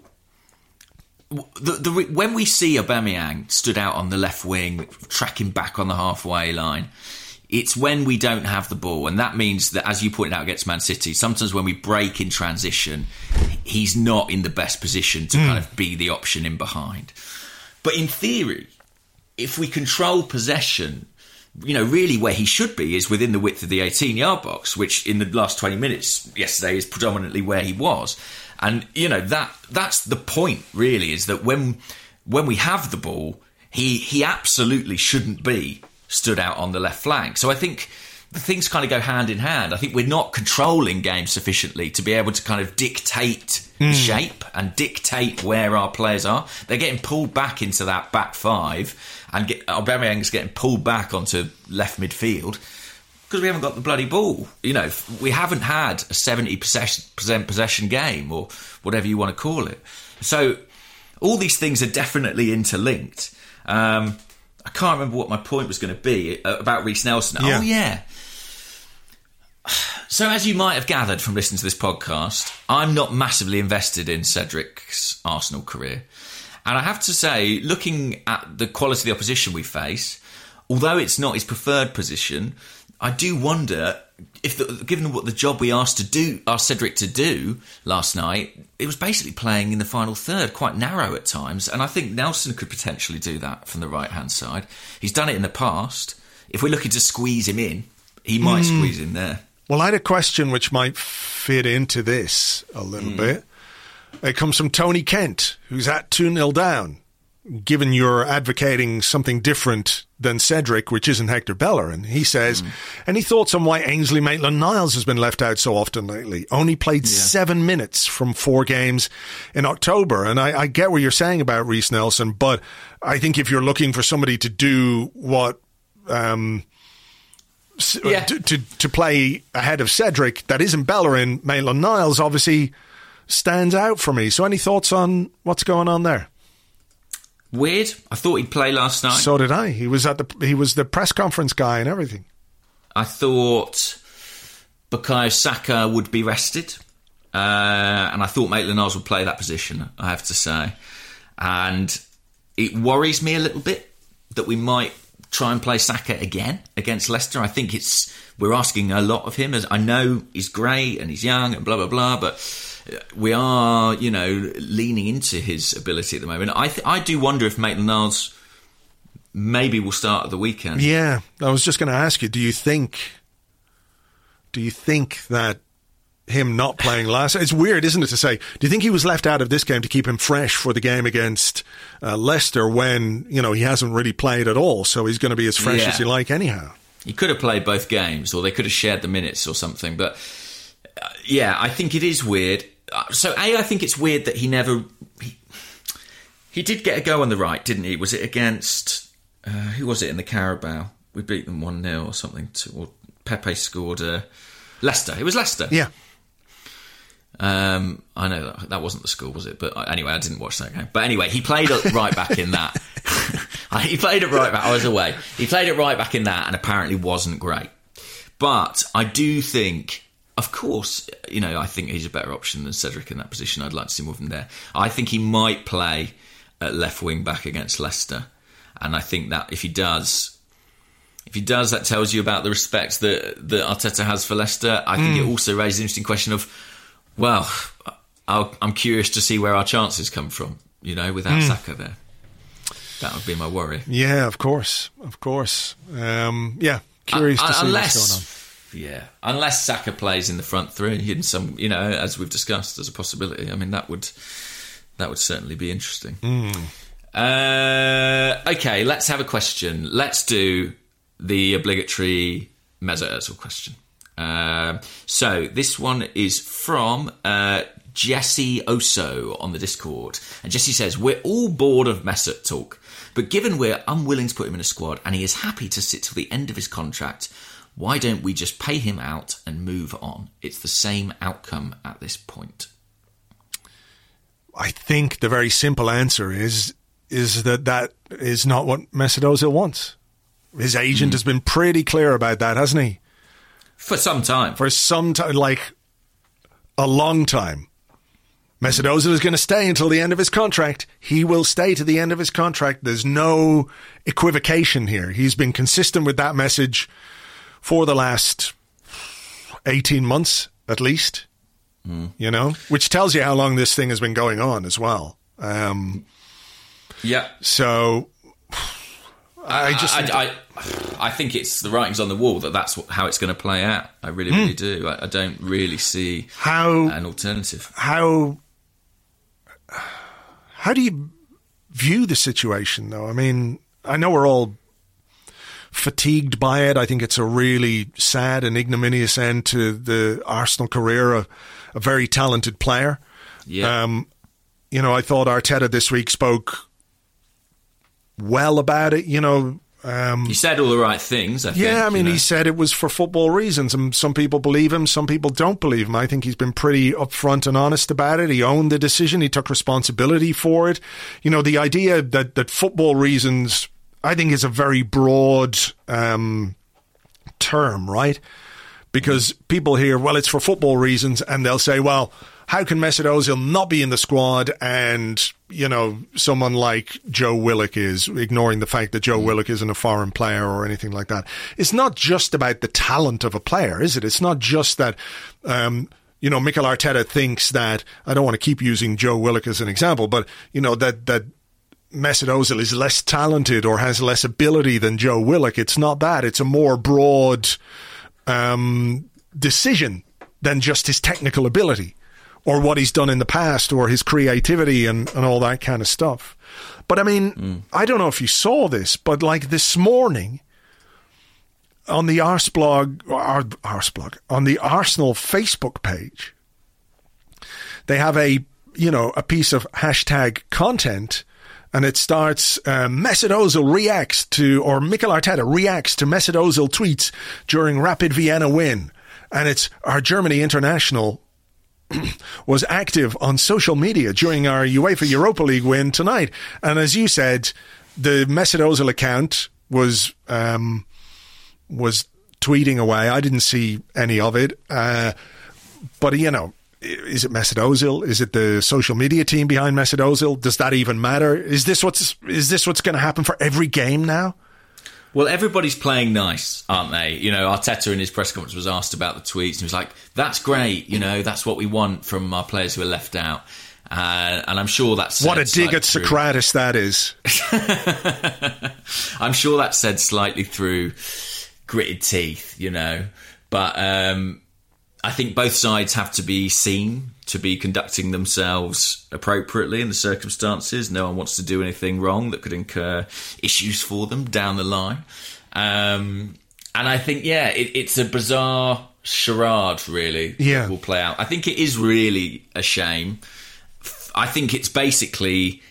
the, the, when we see Aubameyang stood out on the left wing, tracking back on the halfway line, it's when we don't have the ball, and that means that, as you pointed out against Man City, sometimes when we break in transition, he's not in the best position to mm. kind of be the option in behind. But in theory, if we control possession, you know, really where he should be is within the width of the 18 yard box, which in the last 20 minutes yesterday is predominantly where he was. And, you know, that that's the point really is that when when we have the ball, he he absolutely shouldn't be stood out on the left flank. So I think the things kind of go hand in hand. I think we're not controlling games sufficiently to be able to kind of dictate mm. shape and dictate where our players are. They're getting pulled back into that back five, and get, Aubameyang's getting pulled back onto left midfield because we haven't got the bloody ball. You know, we haven't had a seventy percent possession game or whatever you want to call it. So all these things are definitely interlinked. Um, I can't remember what my point was going to be uh, about Reiss Nelson. Yeah. Oh yeah, so, as you might have gathered from listening to this podcast, I'm not massively invested in Cedric's Arsenal career. And I have to say, looking at the quality of the opposition we face, although it's not his preferred position, I do wonder if, the, given what the job we asked to do, asked Cedric to do last night, it was basically playing in the final third, quite narrow at times. And I think Nelson could potentially do that from the right hand side. He's done it in the past. If we're looking to squeeze him in, he might mm. squeeze in there. Well, I had a question which might fit into this a little mm. bit. It comes from Tony Kent, who's at 2 0 down. Given you're advocating something different than Cedric, which isn't Hector Bellerin, he says, mm. any thoughts on why Ainsley Maitland Niles has been left out so often lately? Only played yeah. seven minutes from four games in October. And I, I get what you're saying about Reiss Nelson, but I think if you're looking for somebody to do what um, yeah. to, to, to play ahead of Cedric that isn't Bellerin, Maitland Niles obviously stands out for me. So, any thoughts on what's going on there? Weird. I thought he'd play last night. So did I. He was at the he was the press conference guy and everything. I thought Bukayo Saka would be rested, uh, and I thought Maitland Niles would play that position. I have to say, and it worries me a little bit that we might try and play Saka again against Leicester. I think it's we're asking a lot of him. As I know he's great and he's young and blah blah blah, but we are you know leaning into his ability at the moment. I th- I do wonder if Maitland Niles maybe will start at the weekend. Yeah, I was just going to ask you. Do you think? Do you think that him not playing last. It's weird, isn't it, to say? Do you think he was left out of this game to keep him fresh for the game against uh, Leicester when you know he hasn't really played at all? So he's going to be as fresh yeah. as he like anyhow. He could have played both games, or they could have shared the minutes or something. But uh, yeah, I think it is weird. Uh, so a, I think it's weird that he never. He, he did get a go on the right, didn't he? Was it against uh, who was it in the Carabao? We beat them one 0 or something. To, or Pepe scored. Uh, Leicester. It was Leicester. Yeah. Um, I know that, that wasn't the school, was it? But uh, anyway, I didn't watch that game. But anyway, he played it right back in that. he played it right back. I was away. He played it right back in that, and apparently wasn't great. But I do think, of course, you know, I think he's a better option than Cedric in that position. I'd like to see more of him there. I think he might play at left wing back against Leicester, and I think that if he does, if he does, that tells you about the respect that that Arteta has for Leicester. I think mm. it also raises an interesting question of well, i am curious to see where our chances come from. You know, without mm. Saka there, that would be my worry. Yeah, of course, of course. Um, yeah, curious uh, to see unless, what's going on. Yeah, unless Saka plays in the front three in some, you know, as we've discussed as a possibility. I mean, that would that would certainly be interesting. Mm. Uh, okay, let's have a question. Let's do the obligatory Mesut Ozil question. Uh, so this one is from uh, Jesse Oso on the Discord, and Jesse says we're all bored of Mesut talk, but given we're unwilling to put him in a squad and he is happy to sit till the end of his contract, why don't we just pay him out and move on? It's the same outcome at this point. I think the very simple answer is is that that is not what Mesut wants. His agent mm. has been pretty clear about that, hasn't he? For some time. For some time, like a long time. Mesut Ozil is going to stay until the end of his contract. He will stay to the end of his contract. There's no equivocation here. He's been consistent with that message for the last 18 months at least. Mm. You know, which tells you how long this thing has been going on as well. Um, Yeah. So I just I, I, I, think it's the writing's on the wall that that's how it's going to play out. I really, Hmm. really do. I, I don't really see how an alternative. how how do you view the situation though? I mean, I know we're all fatigued by it. I think it's a really sad and ignominious end to the Arsenal career. A, a very talented player. Yeah. Um, you know, I thought Arteta this week spoke well about it. You know, um, he said all the right things. I think, yeah, I mean, you know. he said it was for football reasons, and some people believe him, some people don't believe him. I think he's been pretty upfront and honest about it. He owned the decision, he took responsibility for it. You know, the idea that that football reasons, I think, is a very broad um, term, right? Because people hear, well, it's for football reasons, and they'll say, well, how can Mesut Ozil not be in the squad and, you know, someone like Joe Willock is, ignoring the fact that Joe Willock isn't a foreign player or anything like that. It's not just about the talent of a player, is it? It's not just that, um, you know, Mikel Arteta thinks that, I don't want to keep using Joe Willock as an example, but, you know, that, that, Mesut Ozil is less talented or has less ability than Joe Willock. It's not that. It's a more broad um, decision than just his technical ability or what he's done in the past or his creativity and, and all that kind of stuff. But I mean, I don't know if you saw this, but like this morning on the Arse blog, or Arse blog, on the Arsenal Facebook page, they have a, you know, a piece of hashtag content and it starts uh, Mesut Ozil reacts to, or Mikel Arteta reacts to Mesut Ozil tweets during Rapid Vienna win. And it's our Germany international was active on social media during our UEFA Europa League win tonight. And as you said, the Mesut Ozil account was um, was tweeting away. I didn't see any of it, uh, but you know, is it Mesut Ozil? Is it the social media team behind Mesut Ozil? Does that even matter? Is this what's is this what's going to happen for every game now? Well, everybody's playing nice, aren't they? You know, Arteta in his press conference was asked about the tweets, and he was like, "That's great. You know, that's what we want from our players who are left out." Uh, and I'm sure that's What a dig at Sokratis that is. I'm sure that's said slightly through gritted teeth, you know. But um, I think both sides have to be seen to be conducting themselves appropriately in the circumstances. No one wants to do anything wrong that could incur issues for them down the line. Um, and I think, yeah, it, it's a bizarre charade, really. Yeah. will play out. I think it is really a shame. I think it's basically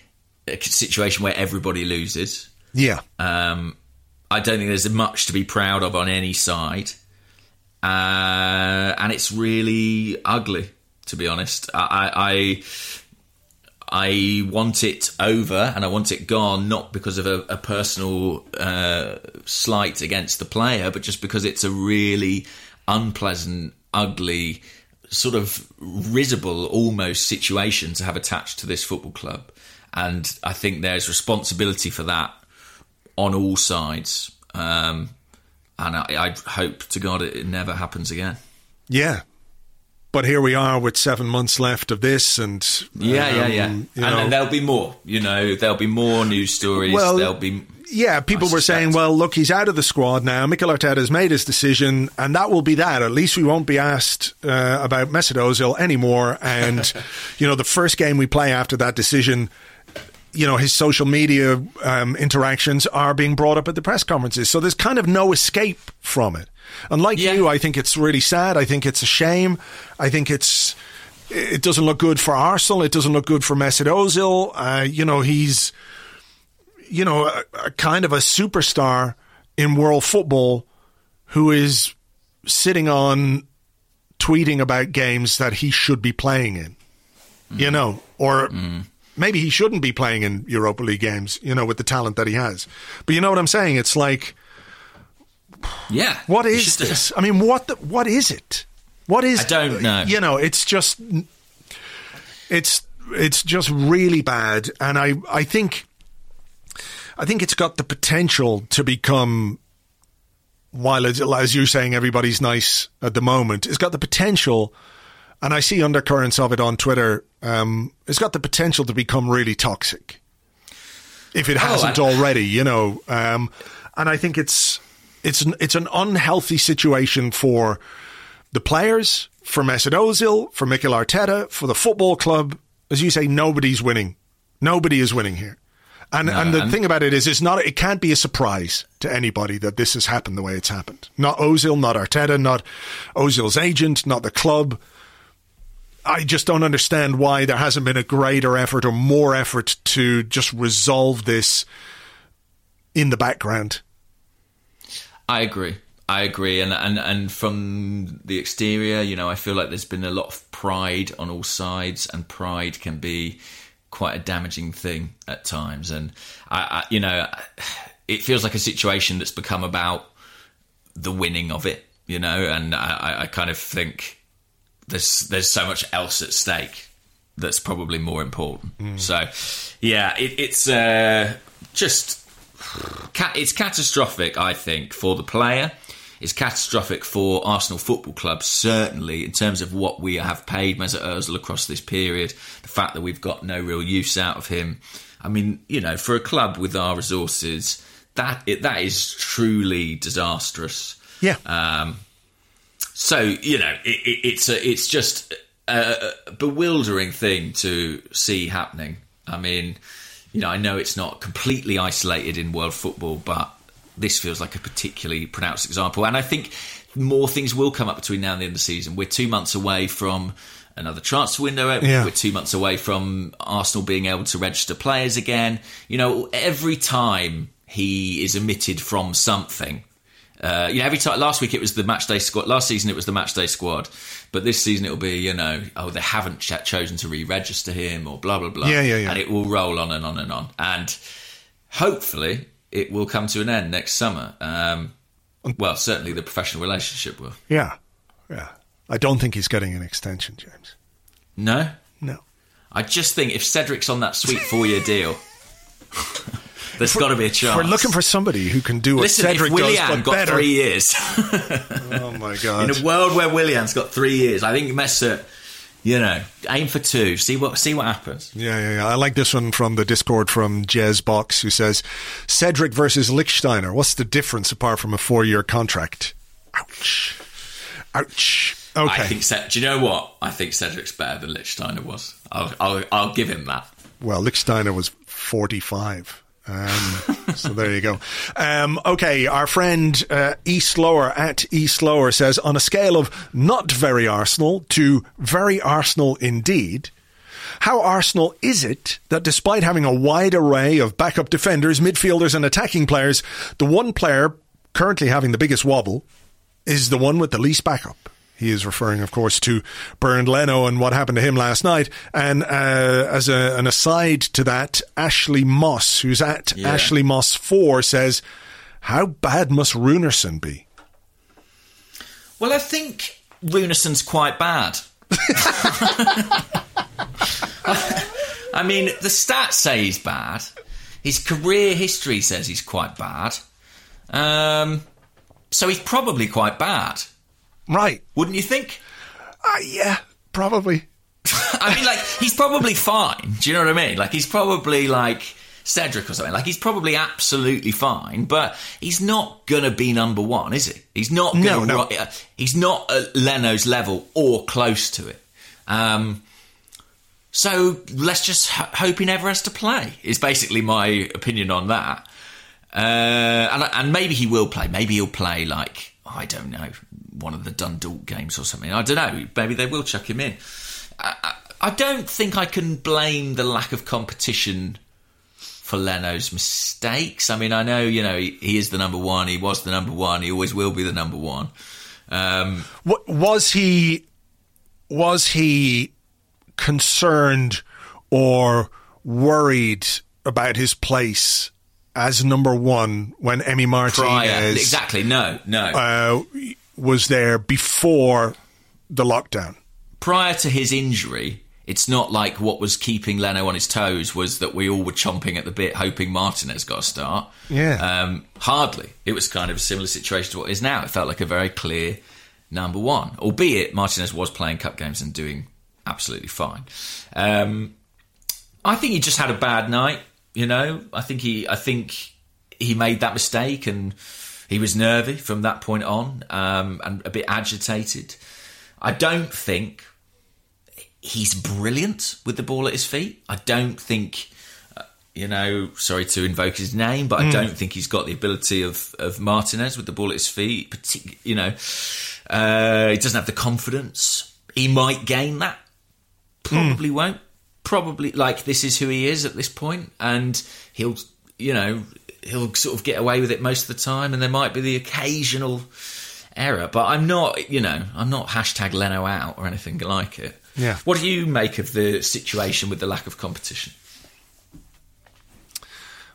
a situation where everybody loses. Yeah. Um, I don't think there's much to be proud of on any side, uh, and it's really ugly, to be honest. I, I I want it over and I want it gone, not because of a, a personal uh, slight against the player, but just because it's a really unpleasant, ugly, sort of risible almost situation to have attached to this football club. And I think there's responsibility for that on all sides. Um, and I, I hope to God it, it never happens again. Yeah. But here we are with seven months left of this, and Yeah, yeah, um, yeah. you and, know- and there'll be more. You know, there'll be more news stories. Well, there'll be. Yeah, people I were suspect. saying, well, look, he's out of the squad now. Mikel Arteta has made his decision, and that will be that. At least we won't be asked uh, about Mesut Ozil anymore. And, you know, the first game we play after that decision, you know, his social media um, interactions are being brought up at the press conferences. So there's kind of no escape from it. And like Yeah. you, I think it's really sad. I think it's a shame. I think it's. It doesn't look good for Arsenal. It doesn't look good for Mesut Ozil. Uh, you know, he's you know, a, a kind of a superstar in world football who is sitting on tweeting about games that he should be playing in, you know, or maybe he shouldn't be playing in Europa League games, you know, with the talent that he has. But you know what I'm saying? It's like, Yeah. what is this? I mean, what the, what is it? What is? I don't know. You know, it's just it's it's just really bad, and I I think I think it's got the potential to become. While as you're saying, everybody's nice at the moment. It's got the potential, and I see undercurrents of it on Twitter. Um, it's got the potential to become really toxic. if it hasn't I- already, you know. Um, and I think it's it's an, it's an unhealthy situation for the players, for Mesut Ozil, for Mikel Arteta, for the football club. As you say, nobody's winning. Nobody is winning here. And and the and- thing about it is, it's not. It can't be a surprise to anybody that this has happened the way it's happened. Not Ozil, not Arteta, not Ozil's agent, not the club. I just don't understand why there hasn't been a greater effort or more effort to just resolve this in the background. I agree. I agree, and, and and from the exterior, you know, I feel like there's been a lot of pride on all sides, and pride can be quite a damaging thing at times. And I, I you know, it feels like a situation that's become about the winning of it, you know, and I, I- I kind of think there's there's so much else at stake that's probably more important. So, yeah, it, it's uh, just it's catastrophic, I think, for the player. It's catastrophic for Arsenal Football Club, certainly, in terms of what we have paid Mesut Ozil across this period. The fact that we've got no real use out of him. I mean, you know, for a club with our resources, that it, that is truly disastrous. Yeah. Um, so you know, it, it, it's a, it's just a, a bewildering thing to see happening. I mean, you know, I know it's not completely isolated in world football, but this feels like a particularly pronounced example. And I think more things will come up between now and the end of the season. We're two months away from another transfer window. Yeah. We're two months away from Arsenal being able to register players again. You know, every time he is omitted from something, uh, you know, every time last week it was the match day squad. Last season it was the match day squad, but this season it'll be you know, oh they haven't ch- chosen to re-register him or blah blah blah. Yeah, yeah, yeah. And it will roll on and on and on, and hopefully it will come to an end next summer. Um, well, certainly the professional relationship will. Yeah. Yeah. I don't think he's getting an extension, James. No, No. I just think if Cedric's on that sweet four-year deal, there's got to be a chance. We're looking for somebody who can do what Listen, Cedric if does, Willian but got better. three years. Oh my god! In a world where Willian's got three years, I think Mesut, you know, aim for two. See what see what happens. Yeah, yeah, yeah. I like this one from the Discord from Jez Box, who says Cedric versus Lichtsteiner. What's the difference apart from a four-year contract? Ouch! Ouch! Okay. I think. Ced- Do you know what? I think Cedric's better than Lichtsteiner was. I'll I'll, I'll give him that. well, Lichtsteiner was forty-five. Um, so there you go. Um, okay, our friend uh, East Lower at East Lower says on a scale of not very Arsenal to very Arsenal indeed. How Arsenal is it that despite having a wide array of backup defenders, midfielders, and attacking players, the one player currently having the biggest wobble is the one with the least backup? He is referring, of course, to Bernd Leno and what happened to him last night. And uh, as a, an aside to that, Ashley Moss, who's at Yeah. Ashley Moss 4, says, How bad must Runarsson be? Well, I think Runarsson's quite bad. I mean, the stats say he's bad. His career history says he's quite bad. Um, so he's probably quite bad, Right. wouldn't you think? Uh, yeah, probably. I mean, like he's probably fine. Do you know what I mean? Like he's probably like Cedric or something. Like he's probably absolutely fine, but he's not gonna be number one, is he? He's not. Gonna No, no. ri- uh, he's not at Leno's level or close to it. Um, so let's just h- hope he never has to play. Is basically my opinion on that. Uh, and, and maybe he will play. Maybe he'll play like I don't know one of the Dundalk games or something. I don't know. Maybe they will chuck him in. I, I, don't think I can blame the lack of competition for Leno's mistakes. I mean, I know you know he, he is the number one. He was the number one. He always will be the number one. Um, What, was he was he concerned or worried about his place as number one when Emmy Martinez exactly. No, no. uh, was there before the lockdown? prior to his injury, it's not like what was keeping Leno on his toes was that we all were chomping at the bit, hoping Martinez got a start. Yeah. Um, hardly. It was kind of a similar situation to what is now. It felt like a very clear number one, albeit Martinez was playing cup games and doing absolutely fine. Um, I think he just had a bad night. You know, I think he, I think he made that mistake, and he was nervy from that point on, um, and a bit agitated. I don't think he's brilliant with the ball at his feet. I don't think. uh, You know, sorry to invoke his name, but I don't think he's got the ability of, of Martinez with the ball at his feet. Partic- you know, uh, he doesn't have the confidence. He might gain that, probably won't. Probably like this is who he is at this point, and he'll, you know, he'll sort of get away with it most of the time, and there might be the occasional error. But I'm not, you know, I'm not hashtag Leno out or anything like it. Yeah. What do you make of the situation with the lack of competition?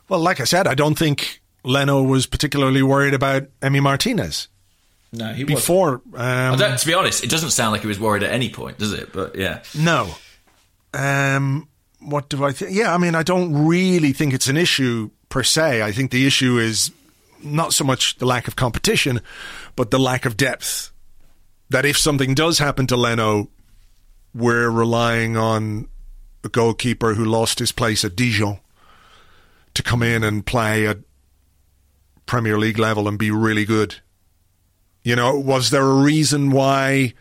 Well, like I said, I don't think Leno was particularly worried about Emmy Martinez No, he before. Um, to be honest, it doesn't sound like he was worried at any point, does it? But yeah, no. Um, what do I think? Yeah, I mean, I don't really think it's an issue per se. I think the issue is not so much the lack of competition, but the lack of depth. That if something does happen to Leno, we're relying on a goalkeeper who lost his place at Dijon to come in and play at Premier League level and be really good. You know, was there a reason why,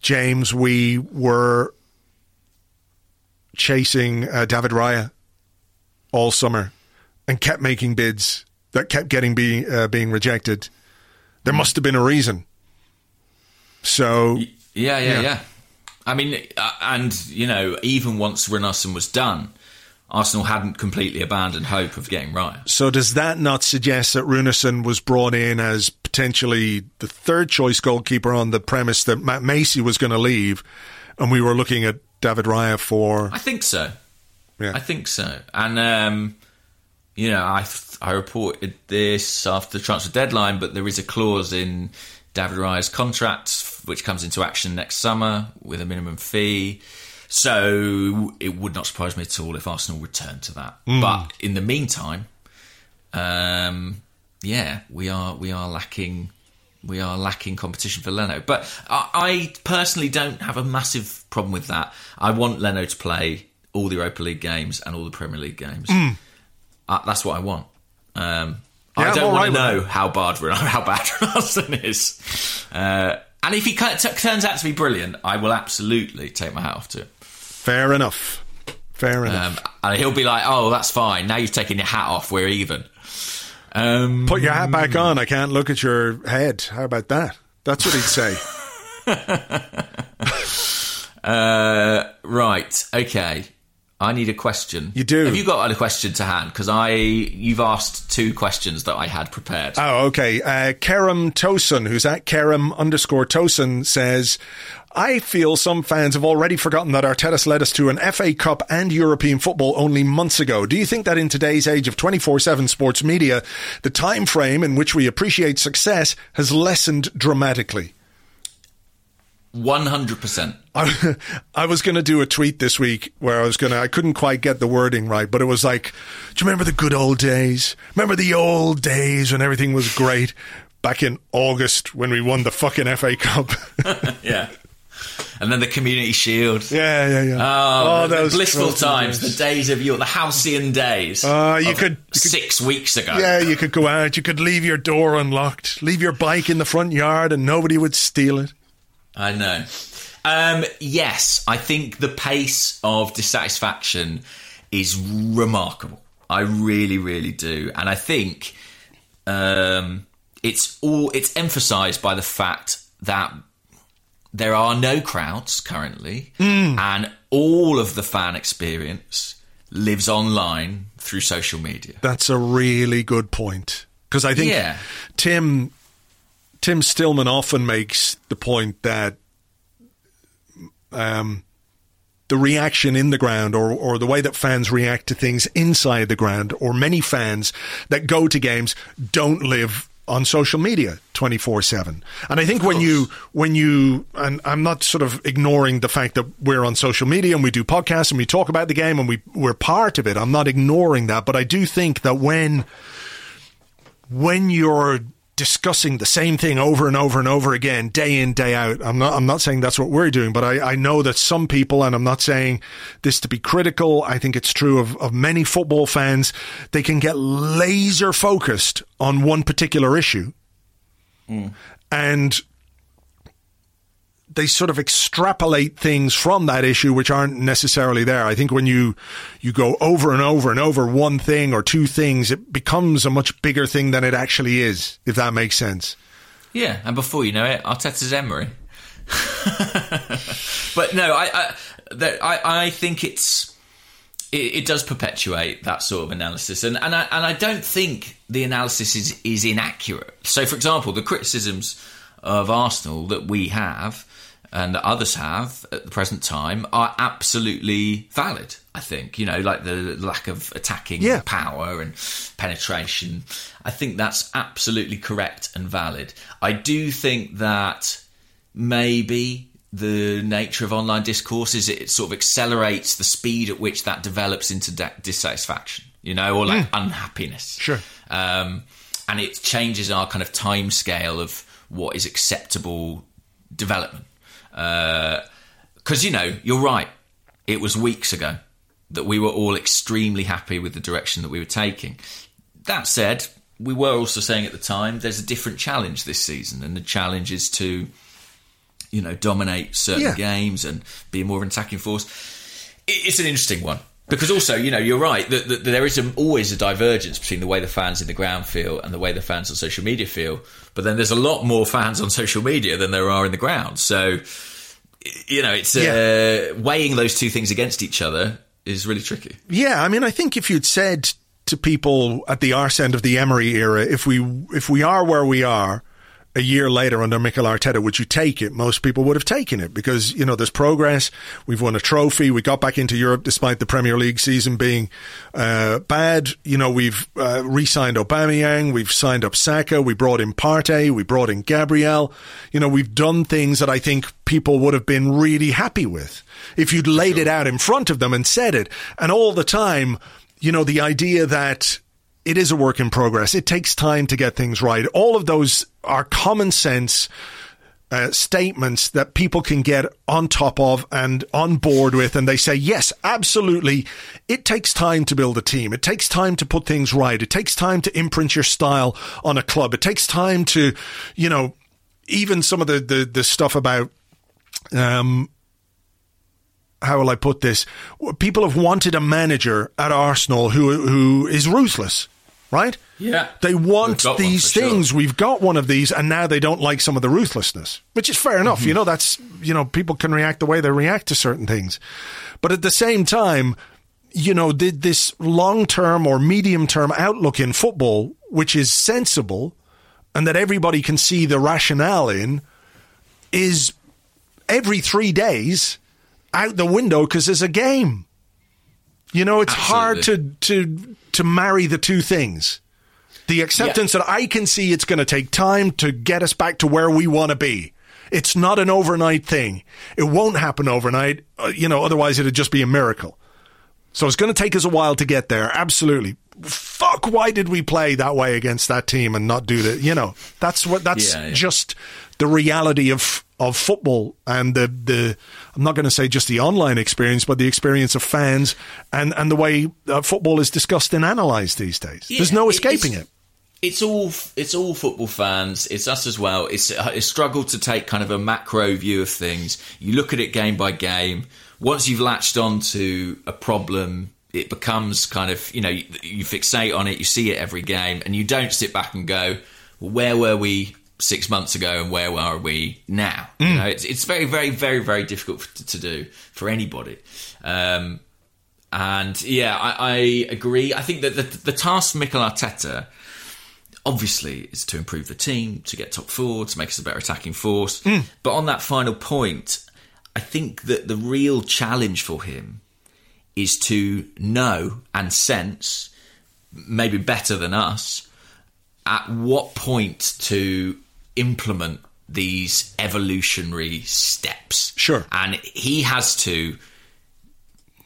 James, we were chasing uh, David Raya all summer and kept making bids that kept getting be, uh, being rejected? There must have been a reason. So, yeah, yeah, Yeah. yeah. I mean, uh, and you know, even once Runarsson was done, Arsenal hadn't completely abandoned hope of getting Raya. so does that not suggest that Runarsson was brought in as potentially the third choice goalkeeper on the premise that Matt Macey was going to leave, and we were looking at David Raya for? I think so. Yeah. I think so. And um, you know, I I reported this after the transfer deadline, but there is a clause in David Raya's contract which comes into action next summer with a minimum fee. So it would not surprise me at all if Arsenal returned to that. But in the meantime, um, yeah, we are we are lacking we are lacking competition for Leno. But I, I personally don't have a massive problem with that. I want Leno to play all the Europa League games and all the Premier League games. Uh, that's what I want. Um, Yeah, I don't want right to know how bad how bad Ronaldo is. Uh, and if he t- turns out to be brilliant, I will absolutely take my hat off to him. Fair enough. Fair enough. Um, and he'll be like, "Oh, that's fine. Now you've taken your hat off. We're even." Um, Put your hat back on. I can't look at your head. How about that? That's what he'd say. Uh, right. Okay. I need a question. You do? Have you got a question to hand? Because I, you've asked two questions that I had prepared. Oh, okay. Uh, Kerem Tosun, who's at Kerem underscore Tosun, says, I feel some fans have already forgotten that Arteta's led us to an FA Cup and European football only months ago. Do you think that in today's age of 24-7 sports media, the time frame in which we appreciate success has lessened dramatically? One hundred percent. I, I was going to do a tweet this week where I was going to, I couldn't quite get the wording right, but it was like, do you remember the good old days? Remember the old days when everything was great? Back in August when we won the fucking FA Cup. Yeah. And then the Community Shield. yeah, yeah, yeah. Oh, the, the those blissful times, days. the days of your, the halcyon days. Uh, you could- you could- six weeks ago. Yeah, you could go out, you could leave your door unlocked, leave your bike in the front yard and nobody would steal it. I know. Um, yes, I think the pace of dissatisfaction is remarkable. I really, really do, and I think um, it's all it's emphasised by the fact that there are no crowds currently, and all of the fan experience lives online through social media. That's a really good point. Because I think Yeah. Tim Tim Stillman often makes the point that um, the reaction in the ground or, or the way that fans react to things inside the ground or many fans that go to games don't live on social media 24/7. And I think when you when you and I'm not sort of ignoring the fact that we're on social media and we do podcasts and we talk about the game and we we're part of it. I'm not ignoring that, but I do think that when when you're discussing the same thing over and over and over again, day in, day out. I'm not, I'm not saying that's what we're doing, but I, I know that some people, and I'm not saying this to be critical. I think it's true of, of many football fans. They can get laser focused on one particular issue. Mm. And they sort of extrapolate things from that issue which aren't necessarily there. I think when you you go over and over and over one thing or two things, it becomes a much bigger thing than it actually is, if that makes sense. Yeah, and before you know it, Arteta's Emery. but no, I I, I I think it's it, it does perpetuate that sort of analysis, and and I and I don't think the analysis is is inaccurate. So, for example, the criticisms of Arsenal that we have and that others have at the present time are absolutely valid. I think you know, like the lack of attacking Yeah. power and penetration. I think that's absolutely correct and valid. I do think that maybe the nature of online discourse is it sort of accelerates the speed at which that develops into da- dissatisfaction, you know, or like unhappiness. Sure. Um, and it changes our kind of time scale of what is acceptable development. Uh, because, you know, you're right. It was weeks ago that we were all extremely happy with the direction that we were taking. That said, we were also saying at the time there's a different challenge this season, and the challenge is to, you know, dominate certain Yeah. games and be more of an attacking force. It's an interesting one because also, you know, you're right that, that there is a, always a divergence between the way the fans in the ground feel and the way the fans on social media feel. But then there's a lot more fans on social media than there are in the ground. So, you know, it's uh, weighing those two things against each other is really tricky. Yeah, I mean, I think if you'd said to people at the arse end of the Emery era, if we if we are where we are a year later under Mikel Arteta, would you take it? Most people would have taken it because you know there's progress. We've won a trophy. We got back into Europe despite the Premier League season being uh, bad. You know, we've uh, re-signed Aubameyang. We've signed up Saka. We brought in Partey. We brought in Gabriel. You know, we've done things that I think people would have been really happy with if you'd laid it out in front of them and said it. And all the time, you know, the idea that it is a work in progress. It takes time to get things right. All of those are common sense uh, statements that people can get on top of and on board with. And they say, yes, absolutely. It takes time to build a team. It takes time to put things right. It takes time to imprint your style on a club. It takes time to, you know, even some of the, the, the stuff about, um, how will I put this? People have wanted a manager at Arsenal who who is ruthless, right? Yeah. They want We've got one these for sure. things. We've got one of these, and now they don't like some of the ruthlessness, which is fair enough. Mm-hmm. You know, that's you know, people can react the way they react to certain things, but at the same time, you know, did this long term or medium term outlook in football, which is sensible, and that everybody can see the rationale in, is every three days out the window because there's a game. You know, it's hard to to to marry the two things. The acceptance that I can see it's going to take time to get us back to where we want to be. It's not an overnight thing. It won't happen overnight. Uh, you know, otherwise it'd just be a miracle. So it's going to take us a while to get there. Absolutely. Fuck, why did we play that way against that team and not do that? You know, that's what, that's Yeah, yeah. just the reality of, of football and the, the, I'm not going to say just the online experience, but the experience of fans and, and the way uh, football is discussed and analysed these days. There's no escaping it. It's all it's all football fans. It's us as well. It's a struggle to take kind of a macro view of things. You look at it game by game. Once you've latched onto a problem, it becomes kind of you know you, you fixate on it. You see it every game, and you don't sit back and go, well, "Where were we six months ago, and where are we now?" You know, it's it's very very very very difficult to, to do for anybody. Um, and yeah, I, I agree. I think that the, the task for Mikel Arteta obviously is to improve the team, to get top four, to make us a better attacking force. But on that final point, I think that the real challenge for him is to know and sense, maybe better than us, at what point to implement these evolutionary steps. Sure. And he has to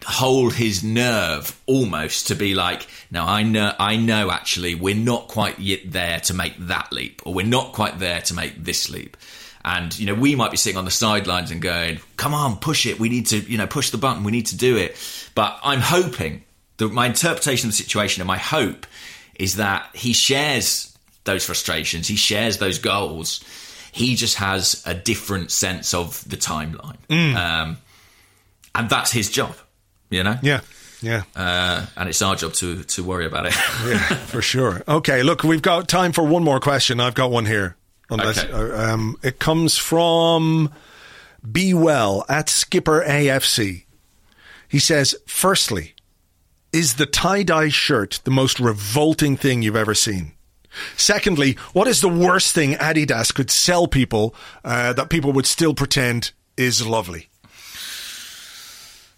hold his nerve almost to be like, no, I know, I know. Actually, we're not quite yet there to make that leap, or we're not quite there to make this leap. And you know, we might be sitting on the sidelines and going, "Come on, push it. We need to, you know, push the button. We need to do it." But I'm hoping that my interpretation of the situation and my hope is that he shares those frustrations. He shares those goals. He just has a different sense of the timeline, um, and that's his job. You know, Yeah. Yeah. uh, and it's our job to to worry about it. Yeah, for sure. Okay, look, we've got time for one more question. I've got one here. Unless, Okay. uh, um, it comes from Be Well at Skipper AFC. He says, firstly, is the tie dye shirt the most revolting thing you've ever seen? Secondly, what is the worst thing Adidas could sell people uh, that people would still pretend is lovely?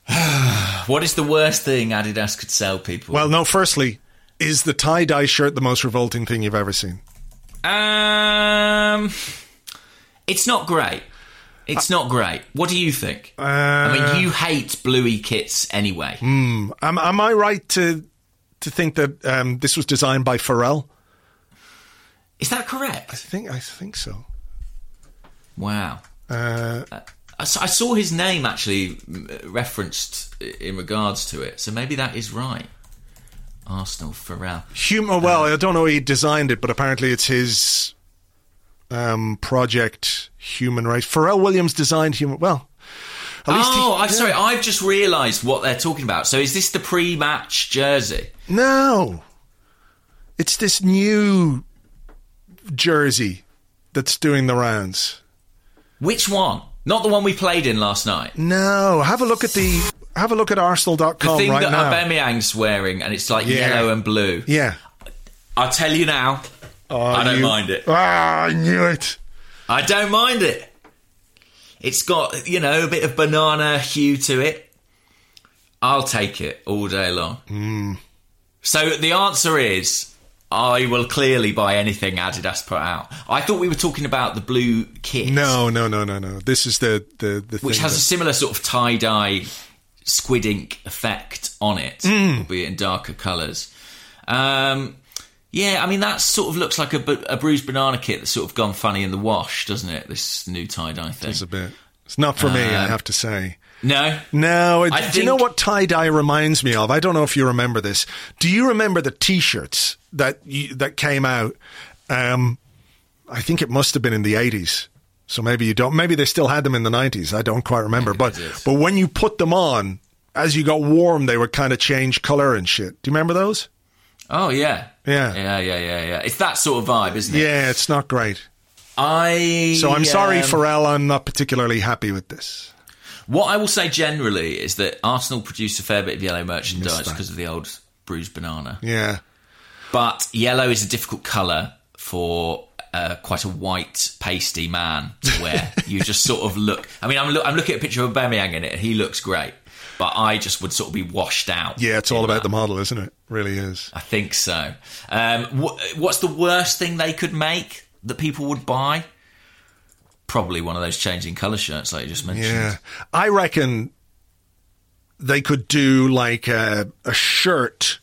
what is the worst thing Adidas could sell people? Well, no, firstly, is the tie dye shirt the most revolting thing you've ever seen? Um, it's not great. It's not great. What do you think? I mean, you hate bluey kits anyway. Am, am I right to to think that um, this was designed by Pharrell? Is that correct? I think I think so. Wow. Uh, I s- I saw his name actually referenced in regards to it, so maybe that is right. Arsenal Pharrell. Human. Well, I don't know. He designed it, but apparently it's his um, project. Human Race. Pharrell Williams designed Human. Well, at least he- Oh, I'm yeah. sorry. I've just realised what they're talking about. So is this the pre-match jersey? No, it's this new jersey that's doing the rounds. Which one? Not the one we played in last night. No, have a look at the have a look at arsenal.com The thing right that now. Aubameyang's wearing, and it's like Yeah. yellow and blue. yeah, I'll tell you now. I don't you- mind it. Ah, I knew it. I don't mind it. It's got, you know, a bit of banana hue to it. I'll take it all day long. Hmm. So the answer is I will clearly buy anything Adidas put out. I thought we were talking about the blue kit. No, no, no, no, no. This is the the the Which has a similar sort of tie dye squid ink effect on it, Hmm. albeit in darker colours. Um, yeah, I mean, that sort of looks like a, a bruised banana kit that's sort of gone funny in the wash, doesn't it? This new tie dye thing. It's a bit. It's not for me, I Um, have to say. No? No, it, do you know what tie dye reminds me of? I don't know if you remember this. Do you remember the T-shirts that you, that came out? Um, I think it must have been in the eighties. So maybe you don't. Maybe they still had them in the nineties. I don't quite remember. But but when you put them on, as you got warm, they would kind of change color and shit. Do you remember those? Oh, yeah. Yeah. Yeah, yeah, yeah, yeah. It's that sort of vibe, isn't it? Yeah, it's not great. I. So I'm sorry, um, Pharrell. I'm not particularly happy with this. What I will say generally is that Arsenal produced a fair bit of yellow merchandise because of the old bruised banana. Yeah. But yellow is a difficult colour for uh, quite a white, pasty man to wear. you just sort of look. I mean, I'm, look, I'm looking at a picture of Aubameyang in it, he looks great. But I just would sort of be washed out. Yeah, it's all about that. the model, isn't it? Really is. I think so. Um, wh- what's the worst thing they could make that people would buy? Probably one of those changing colour shirts, like you just mentioned. Yeah, I reckon they could do like a, a shirt,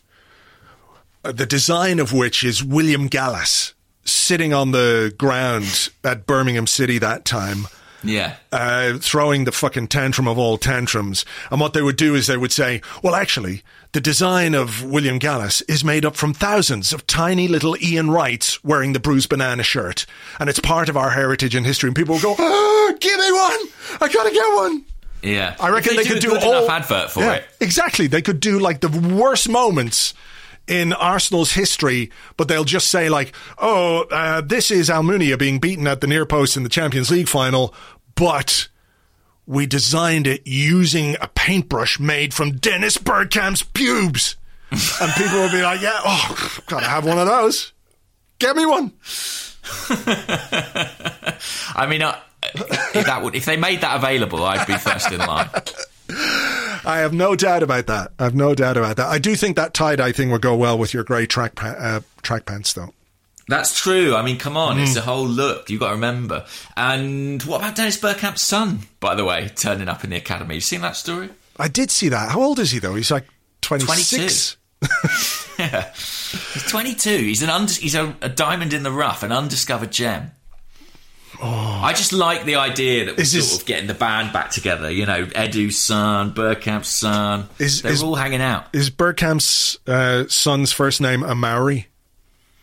uh, the design of which is William Gallas sitting on the ground at Birmingham City that time. Yeah. Uh, throwing the fucking tantrum of all tantrums. And what they would do is they would say, well, actually, the design of William Gallas is made up from thousands of tiny little Ian Wrights wearing the bruised banana shirt. And it's part of our heritage and history. And people will go, ah, give me one! I gotta get one! Yeah. I reckon they, do could a do good all enough advert for Yeah, it. Exactly. They could do like the worst moments in Arsenal's history, but they'll just say like, "Oh, uh, this is Almunia being beaten at the near post in the Champions League final, but." We designed it using a paintbrush made from Dennis Bergkamp's pubes. and people will be like, yeah, oh, gotta have one of those. Get me one. I mean, uh, if that would if they made that available, I'd be first in line. I have no doubt about that. I have no doubt about that. I do think that tie dye thing would go well with your grey track pa- uh, track pants, though. That's true. I mean, come on, Hmm. it's a whole look. You've got to remember. And what about Dennis Bergkamp's son, by the way, turning up in the academy? You seen that story? I did see that. How old is he though? He's like 26. yeah. He's 22. He's an und- he's a, a diamond in the rough, an undiscovered gem. I just like the idea that we're Is sort this- of getting the band back together. You know, Edu's son, Bergkamp's son. Is- They're is- all hanging out. Is Bergkamp's uh, son's first name Amari?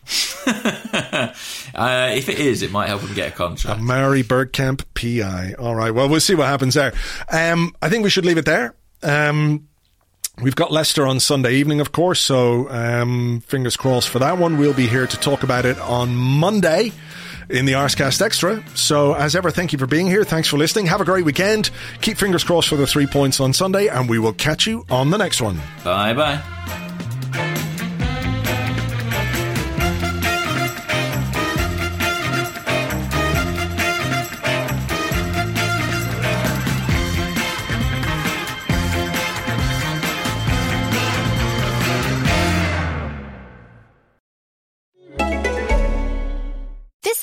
Uh, if it is, it might help him get a contract. Amari Burkamp, PI. All right. Well, we'll see what happens there. Um, I think we should leave it there. Um, we've got Leicester on Sunday evening, of course. So um, fingers crossed for that one. We'll be here to talk about it on Monday in the Arsecast Extra. So, as ever, thank you for being here. Thanks for listening. Have a great weekend. Keep fingers crossed for the three points on Sunday, and we will catch you on the next one. Bye bye.